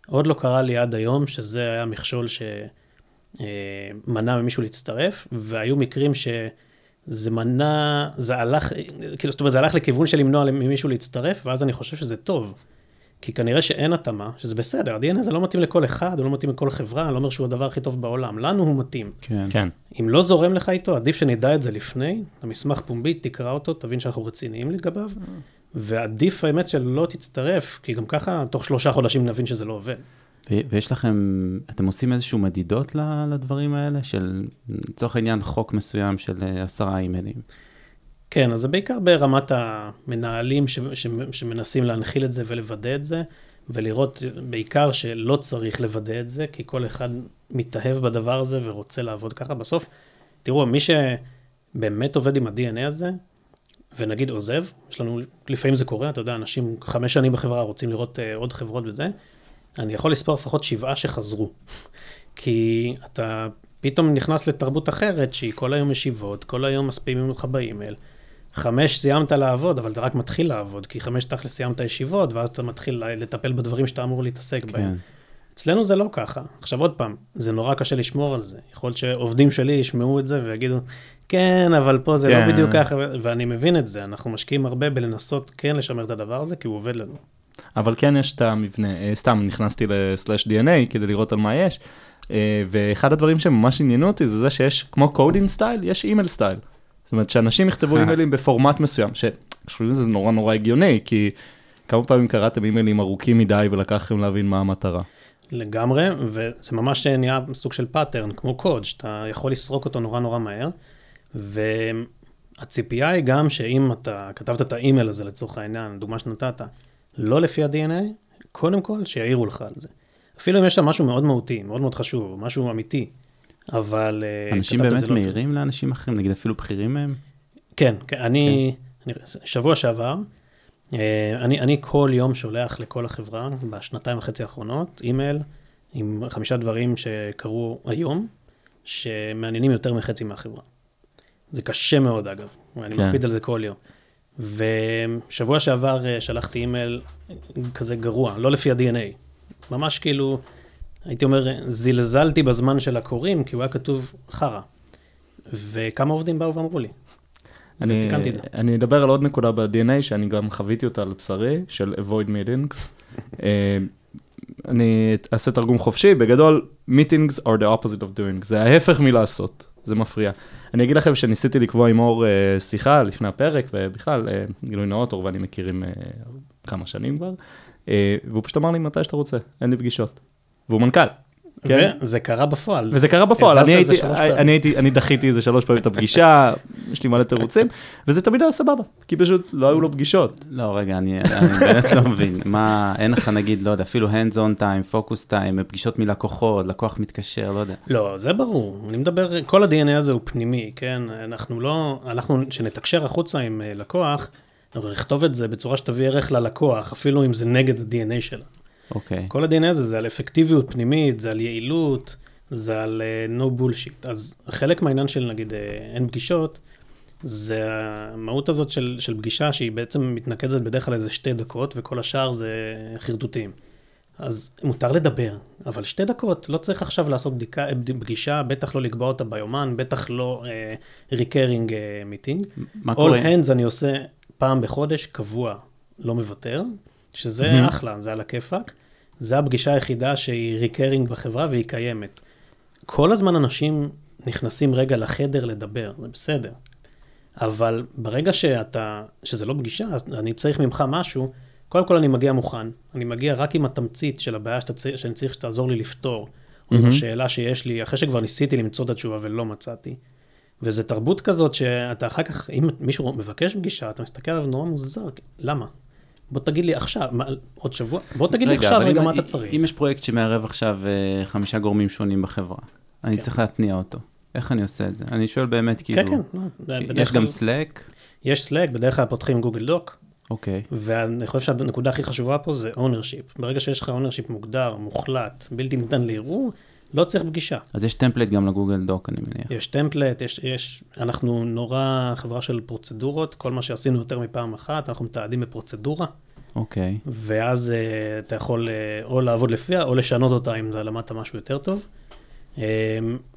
עוד לא קרה לי עד היום שזה היה מכשול שמנע ממישהו להצטרף, והיו מקרים שזה מנע, זה הלך, כאילו, זאת אומרת, זה הלך לכיוון של למנוע ממישהו להצטרף, ואז אני חושב שזה טוב. כי כנראה שאין התאמה, שזה בסדר, ה-DNA הזה לא מתאים לכל אחד, הוא לא מתאים לכל חברה, אני לא אומר שהוא הדבר הכי טוב בעולם, לנו הוא מתאים. כן. כן. אם לא זורם לך איתו, עדיף שנדע את זה לפני, המסמך פומבי, תקרא אותו, תבין שאנחנו רציניים לגביו, ועדיף האמת שלא תצטרף, כי גם ככה, תוך שלושה חודשים נבין שזה לא עובד. ויש לכם, אתם עושים איזשהו מדידות לדברים האלה, של לצורך העניין חוק מסוים של אה, עשרה אימיילים? כן, אז זה בעיקר ברמת המנהלים ש, ש, שמנסים להנחיל את זה ולוודא את זה, ולראות בעיקר שלא צריך לוודא את זה, כי כל אחד מתאהב בדבר הזה ורוצה לעבוד ככה. בסוף, תראו, מי שבאמת עובד עם ה-DNA הזה, ונגיד עוזב, יש לנו, לפעמים זה קורה, אתה יודע, אנשים חמש שנים בחברה רוצים לראות uh, עוד חברות וזה, אני יכול לספור לפחות שבעה שחזרו. (laughs) כי אתה פתאום נכנס לתרבות אחרת, שהיא כל היום ישיבות, כל היום מספימים אותך באימייל. חמש סיימת לעבוד, אבל אתה רק מתחיל לעבוד, כי חמש תכל'ס סיימת ישיבות, ואז אתה מתחיל לטפל בדברים שאתה אמור להתעסק כן. בהם. אצלנו זה לא ככה. עכשיו עוד פעם, זה נורא קשה לשמור על זה. יכול להיות שעובדים שלי ישמעו את זה ויגידו, כן, אבל פה זה לא כן. לא בדיוק ככה, ואני מבין את זה. אנחנו משקיעים הרבה בלנסות כן לשמר את הדבר הזה, כי הוא עובד לנו. אבל כן יש את המבנה, אה, סתם נכנסתי ל-slash DNA כדי לראות על מה יש, אה, ואחד הדברים שממש עניינו אותי זה זה שיש, כמו coding style, יש email style. זאת אומרת, שאנשים יכתבו (laughs) אימיילים בפורמט מסוים, שחושבים שזה נורא נורא הגיוני, כי כמה פעמים קראתם אימיילים ארוכים מדי ולקח לכם להבין מה המטרה. לגמרי, וזה ממש נהיה סוג של pattern, כמו קוד, שאתה יכול לסרוק אותו נורא נורא מהר, והציפייה היא גם שאם אתה כתבת את האימייל הזה לצורך העניין, דוגמה שנתת, לא לפי ה-DNA, קודם כל שיעירו לך על זה. אפילו אם יש שם משהו מאוד מהותי, מאוד מאוד חשוב, משהו אמיתי, אבל... אה, אנשים באמת מעירים לא לאנשים אחרים, נגיד אפילו בכירים מהם? כן, כן, אני, כן. אני שבוע שעבר, אה, אני, אני כל יום שולח לכל החברה, בשנתיים וחצי האחרונות, אימייל עם חמישה דברים שקרו היום, שמעניינים יותר מחצי מהחברה. זה קשה מאוד, אגב, אני כן. מקפיד על זה כל יום. ושבוע שעבר אה, שלחתי אימייל כזה גרוע, לא לפי ה-DNA. ממש כאילו, הייתי אומר, זלזלתי בזמן של הקוראים, כי הוא היה כתוב חרא. וכמה עובדים באו ואמרו לי. אני, אני אדבר על עוד נקודה ב-DNA, שאני גם חוויתי אותה על בשרי, של avoid meetings. אה, אני אעשה תרגום חופשי, בגדול, meetings are the opposite of doing, זה ההפך מלעשות, זה מפריע. אני אגיד לכם שניסיתי לקבוע עם אור uh, שיחה לפני הפרק, ובכלל, uh, גילוי נאות, אור ואני מכירים uh, כמה שנים כבר, uh, והוא פשוט אמר לי מתי שאתה רוצה, אין לי פגישות. והוא מנכ"ל. כן? וזה קרה בפועל. וזה קרה בפועל, אני הייתי, אני הייתי, אני דחיתי איזה שלוש פעמים את הפגישה, (laughs) יש לי מלא תירוצים, וזה תמיד היה סבבה, כי פשוט לא היו לו פגישות. לא, רגע, אני, אני באמת לא מבין, מה, אין לך נגיד, לא יודע, אפילו hands on time, focus time, פגישות מלקוחות, לקוח מתקשר, לא יודע. לא, זה ברור, אני מדבר, כל ה-DNA הזה הוא פנימי, כן? אנחנו לא, אנחנו, כשנתקשר החוצה עם אה, לקוח, אנחנו נכתוב את זה בצורה שתביא ערך ללקוח, אפילו אם זה נגד ה-DNA שלה. אוקיי. כל ה-DNA הזה זה על אפקטיביות פנימית, זה על יעילות, זה על uh, no bullshit. אז חלק מהעניין של נגיד uh, אין פגישות, זה המהות הזאת של, של פגישה שהיא בעצם מתנקזת בדרך כלל איזה שתי דקות, וכל השאר זה חרטוטים. אז מותר לדבר, אבל שתי דקות, לא צריך עכשיו לעשות בדיקה, פגישה, בטח לא לקבוע אותה ביומן, בטח לא recurring uh, meeting. מה קורה? All hands אני עושה פעם בחודש, קבוע, לא מוותר. שזה mm-hmm. אחלה, זה על הכיפאק. זה הפגישה היחידה שהיא recurring בחברה והיא קיימת. כל הזמן אנשים נכנסים רגע לחדר לדבר, זה בסדר. אבל ברגע שאתה, שזה לא פגישה, אז אני צריך ממך משהו, קודם כל אני מגיע מוכן. אני מגיע רק עם התמצית של הבעיה שאתה, שאני צריך שתעזור לי לפתור, mm-hmm. או עם השאלה שיש לי, אחרי שכבר ניסיתי למצוא את התשובה ולא מצאתי. וזו תרבות כזאת שאתה אחר כך, אם מישהו מבקש פגישה, אתה מסתכל עליו נורא מוזר, למה? בוא תגיד לי עכשיו, מה, עוד שבוע, בוא תגיד רגע, לי עכשיו רגע מה אתה צריך. אם יש פרויקט שמערב עכשיו uh, חמישה גורמים שונים בחברה, כן. אני צריך להתניע אותו. איך אני עושה את זה? אני שואל באמת, כאילו, כן, כן, לא, יש גם Slack? יש Slack, בדרך כלל פותחים גוגל דוק. אוקיי. Okay. ואני חושב שהנקודה הכי חשובה פה זה ownership. ברגע שיש לך ownership מוגדר, מוחלט, בלתי ניתן לערעור, לא צריך פגישה. אז יש טמפלט גם לגוגל דוק, אני מניח. יש טמפלט, יש, יש, אנחנו נורא חברה של פרוצדורות, כל מה שעשינו יותר מפעם אחת, אנחנו מתעדים בפרוצדורה. אוקיי. Okay. ואז uh, אתה יכול uh, או לעבוד לפיה, או לשנות אותה אם למדת משהו יותר טוב. Um,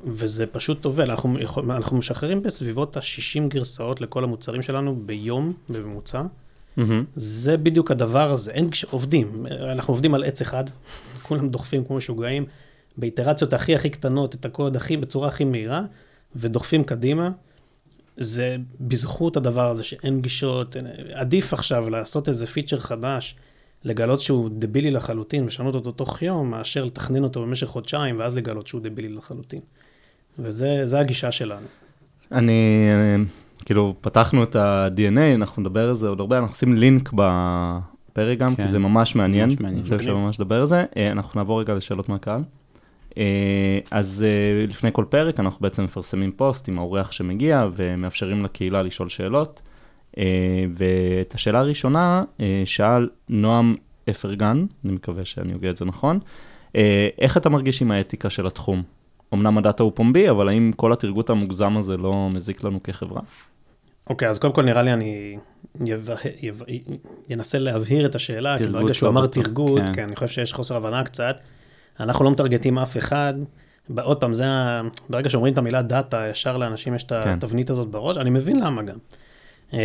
וזה פשוט עובד, אנחנו, אנחנו משחררים בסביבות ה-60 גרסאות לכל המוצרים שלנו ביום בממוצע. Mm-hmm. זה בדיוק הדבר הזה, אין, עובדים, אנחנו עובדים על עץ אחד, כולם דוחפים כמו משוגעים, באיטרציות הכי הכי קטנות, את הקוד הכי, בצורה הכי מהירה, ודוחפים קדימה. זה בזכות הדבר הזה שאין פגישות, עדיף עכשיו לעשות איזה פיצ'ר חדש לגלות שהוא דבילי לחלוטין ושנות אותו תוך יום, מאשר לתכנן אותו במשך חודשיים ואז לגלות שהוא דבילי לחלוטין. וזה הגישה שלנו. אני, כאילו, פתחנו את ה-DNA, אנחנו נדבר על זה עוד הרבה, אנחנו עושים לינק בפרק גם, כן, כי זה ממש מעניין. ממש מעניין. אני חושב שממש נדבר על זה. אה, אנחנו נעבור רגע לשאלות מהקהל. אה, אז אה, לפני כל פרק אנחנו בעצם מפרסמים פוסט עם האורח שמגיע ומאפשרים לקהילה לשאול שאלות. ואת השאלה הראשונה שאל נועם אפרגן, אני מקווה שאני אוגע את זה נכון, איך אתה מרגיש עם האתיקה של התחום? אמנם הדאטה הוא פומבי, אבל האם כל התרגות המוגזם הזה לא מזיק לנו כחברה? אוקיי, okay, אז קודם כל נראה לי אני אנסה להבהיר את השאלה, כי ברגע שהוא אמר תרגות, כן. כן, אני חושב שיש חוסר הבנה קצת. אנחנו לא מטרגטים אף אחד. עוד פעם, זה ה... ברגע שאומרים את המילה דאטה, ישר לאנשים יש את כן. התבנית הזאת בראש, אני מבין למה גם. אמ,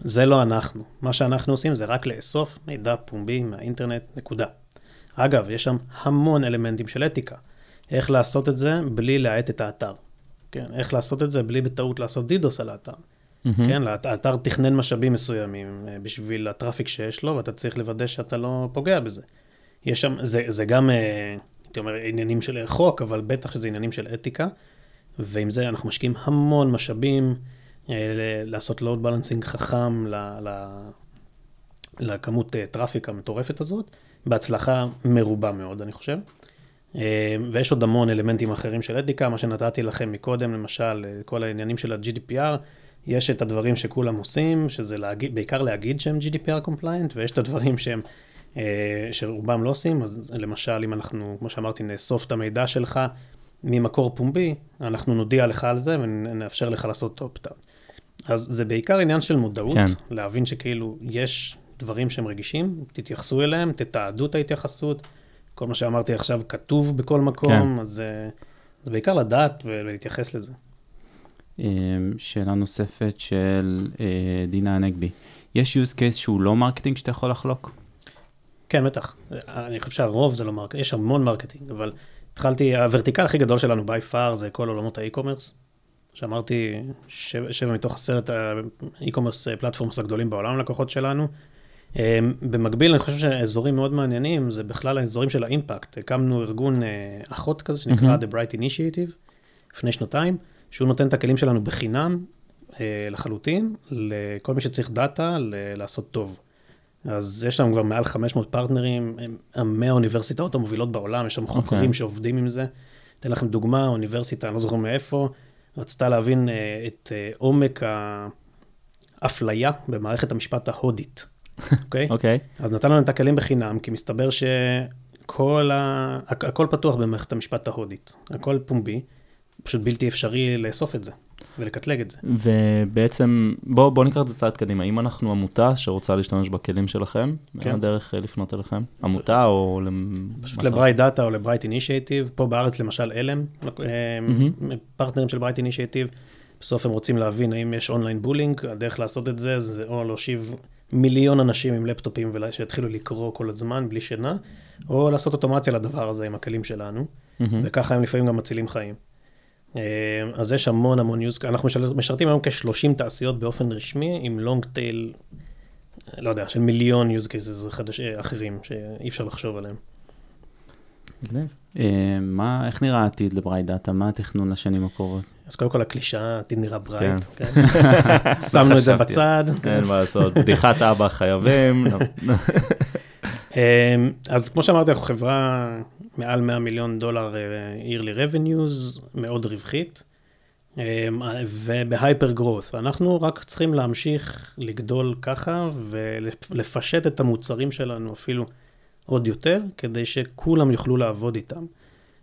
זה לא אנחנו. מה שאנחנו עושים זה רק לאסוף מידע פומבי מהאינטרנט, נקודה. אגב, יש שם המון אלמנטים של אתיקה. איך לעשות את זה בלי להאט את האתר. כן, איך לעשות את זה בלי בטעות לעשות דידוס על האתר. Mm-hmm. כן, האתר תכנן משאבים מסוימים אה, בשביל הטראפיק שיש לו, ואתה צריך לוודא שאתה לא פוגע בזה. יש שם, זה, זה גם, אה, הייתי אומר, עניינים של חוק, אבל בטח שזה עניינים של אתיקה, ועם זה אנחנו משקיעים המון משאבים אה, לעשות לואוד בלנסינג חכם ל, ל, לכמות traffic המטורפת הזאת, בהצלחה מרובה מאוד, אני חושב. ויש עוד המון אלמנטים אחרים של אתיקה, מה שנתתי לכם מקודם, למשל, כל העניינים של ה-GDPR, יש את הדברים שכולם עושים, שזה להגיד, בעיקר להגיד שהם GDPR compliant, ויש את הדברים שהם, אה, שרובם לא עושים, אז למשל, אם אנחנו, כמו שאמרתי, נאסוף את המידע שלך ממקור פומבי, אנחנו נודיע לך על זה ונאפשר לך לעשות opt-out. אז זה בעיקר עניין של מודעות, כן. להבין שכאילו יש דברים שהם רגישים, תתייחסו אליהם, תתעדו את ההתייחסות. כל מה שאמרתי עכשיו כתוב בכל מקום, כן. אז אה, זה בעיקר לדעת ולהתייחס לזה. אמ, שאלה נוספת של אה, דינה הנגבי. יש use case שהוא לא marketing שאתה יכול לחלוק? כן, בטח. אני חושב שהרוב זה לא marketing, יש המון marketing, אבל התחלתי, ה vertical הכי גדול שלנו by far זה כל עולמות ה e-commerce. שאמרתי, שבע, שבע מתוך עשרת ה e-commerce platforms הגדולים בעולם לקוחות שלנו. אמ, במקביל, אני חושב שאזורים מאוד מעניינים, זה בכלל האזורים של ה impact. הקמנו ארגון אה, אחות כזה שנקרא mm-hmm. The Bright Initiative, לפני שנתיים. שהוא נותן את הכלים שלנו בחינם אה, לחלוטין, לכל מי שצריך דאטה, לעשות טוב. אז יש לנו כבר מעל 500 פרטנרים, הם מהאוניברסיטאות המובילות בעולם, יש שם okay. אוקיי. חוקרים שעובדים עם זה. אתן לכם דוגמה, אוניברסיטה, אני לא זוכר מאיפה, רצתה להבין אה, את אה, עומק האפליה במערכת המשפט ההודית, אוקיי? Okay? (laughs) אוקיי. Okay. אז נתנו להם את הכלים בחינם, כי מסתבר שכל ה... הכל פתוח במערכת המשפט ההודית, הכל פומבי. פשוט בלתי אפשרי לאסוף את זה ולקטלג את זה. ובעצם, בואו בוא ניקח את זה צעד קדימה. אם אנחנו עמותה שרוצה להשתמש בכלים שלכם, כן. מה הדרך אה, לפנות אליכם? עמותה או... פשוט ל Bright Data או ל Bright Initiative. פה בארץ למשל עלם, mm-hmm. פרטנרים של Bright Initiative. בסוף הם רוצים להבין האם יש online bullying, הדרך לעשות את זה זה או להושיב מיליון אנשים עם לפטופים שיתחילו לקרוא כל הזמן בלי שינה, או לעשות אוטומציה לדבר הזה עם הכלים שלנו, mm-hmm. וככה הם לפעמים גם מצילים חיים. אה, אז יש המון המון use, אנחנו משרתים היום כ-30 תעשיות באופן רשמי, עם long tail, לא יודע, של מיליון use cases חדש, אה, אחרים, שאי אפשר לחשוב עליהם. אה, מה, איך נראה העתיד ל Bright Data? מה התכנון לשנים הקרובות? אז קודם כל הקלישה, העתיד נראה bright, כן. (laughs) כן. שמנו את זה בצד. אין מה לעשות, בדיחת אבא חייבים. (laughs) אז כמו שאמרתי, אנחנו חברה מעל 100 מיליון דולר uh, yearly revenues, מאוד רווחית, um, ובהייפר growth. אנחנו רק צריכים להמשיך לגדול ככה ולפשט את המוצרים שלנו אפילו עוד יותר, כדי שכולם יוכלו לעבוד איתם.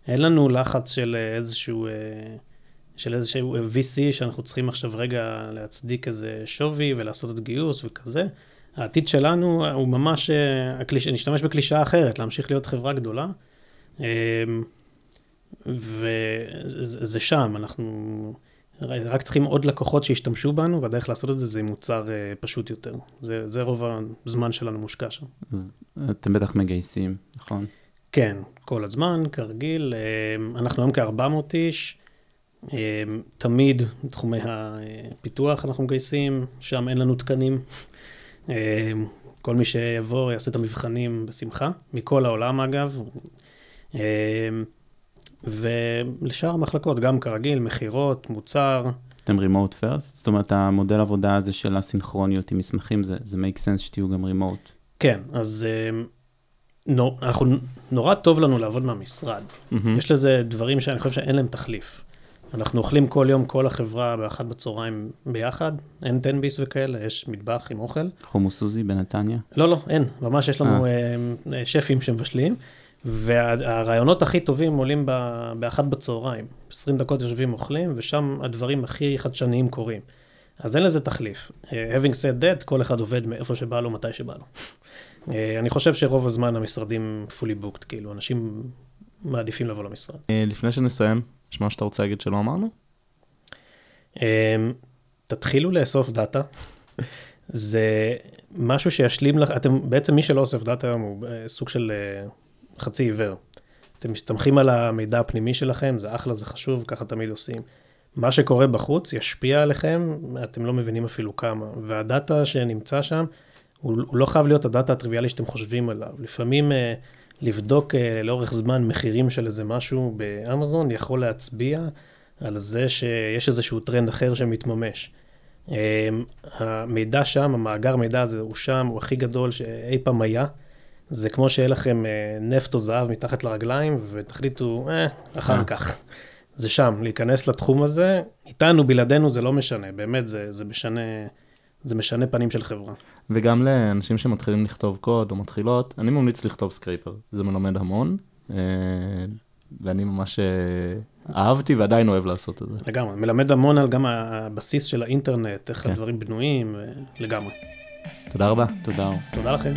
אין לנו לחץ של איזשהו, uh, של איזשהו VC שאנחנו צריכים עכשיו רגע להצדיק איזה שווי ולעשות את גיוס וכזה. העתיד שלנו הוא ממש, הקליש, נשתמש בקלישה אחרת, להמשיך להיות חברה גדולה. אמ, וזה שם, אנחנו רק צריכים עוד לקוחות שישתמשו בנו, והדרך לעשות את זה זה מוצר אה, פשוט יותר. זה, זה רוב הזמן שלנו מושקע שם. אז אתם בטח מגייסים, נכון? כן, כל הזמן, כרגיל. אנחנו היום כ-400 איש. תמיד בתחומי הפיתוח אנחנו מגייסים, שם אין לנו תקנים. כל מי שיבוא יעשה את המבחנים בשמחה, מכל העולם אגב. אה, ולשאר המחלקות, גם כרגיל, מכירות, מוצר. אתם remote first? זאת אומרת, המודל עבודה הזה של הסינכרוניות עם מסמכים, זה, זה make sense שתהיו גם remote. כן, אז אה, נו, אנחנו, נורא טוב לנו לעבוד מהמשרד. מהמם. יש לזה דברים שאני חושב שאין להם תחליף. אנחנו אוכלים כל יום, כל החברה, באחת בצהריים ביחד, אין תן ביס וכאלה, יש מטבח עם אוכל. חומוס סוזי בנתניה? לא, לא, אין, ממש יש לנו אה. אה, שפים שמבשלים, והרעיונות הכי טובים עולים ב- באחת בצהריים. 20 דקות יושבים אוכלים, ושם הדברים הכי חדשניים קורים. אז אין לזה תחליף. אה, having said that, כל אחד עובד מאיפה שבא לו, מתי שבא לו. אה, אני חושב שרוב הזמן המשרדים fully booked, כאילו, אנשים מעדיפים לבוא למשרד. אה, לפני שנסיים, יש משהו שאתה רוצה להגיד שלא אמרנו? אמ, תתחילו לאסוף דאטה. זה משהו שישלים לך, אתם, בעצם מי שלא אוסף דאטה היום הוא אה, סוג של אה, חצי עיוור. אתם מסתמכים על המידע הפנימי שלכם, זה אחלה, זה חשוב, ככה תמיד עושים. מה שקורה בחוץ ישפיע עליכם, אתם לא מבינים אפילו כמה. והדאטה שנמצא שם, הוא, הוא לא חייב להיות הדאטה הטריוויאלי שאתם חושבים עליו. לפעמים אה, לבדוק אה, לאורך זמן מחירים של איזה משהו באמזון יכול להצביע על זה שיש איזשהו טרנד אחר שמתממש. אה, המידע שם, המאגר מידע הזה הוא שם, הוא הכי גדול שאי פעם היה. זה כמו שיהיה לכם אה, נפט או זהב מתחת לרגליים, ותחליטו, אה, אחר. כך. זה שם, להיכנס לתחום הזה, איתנו, בלעדינו זה לא משנה, באמת, זה, זה משנה, זה משנה פנים של חברה. וגם לאנשים שמתחילים לכתוב קוד או מתחילות, אני ממליץ לכתוב scraper, זה מלמד המון, אה, ואני ממש אה, אהבתי ועדיין אוהב לעשות את זה. לגמרי, מלמד המון על גם הבסיס של האינטרנט, איך כן. הדברים בנויים, אה, לגמרי. תודה רבה. תודה. תודה לכם.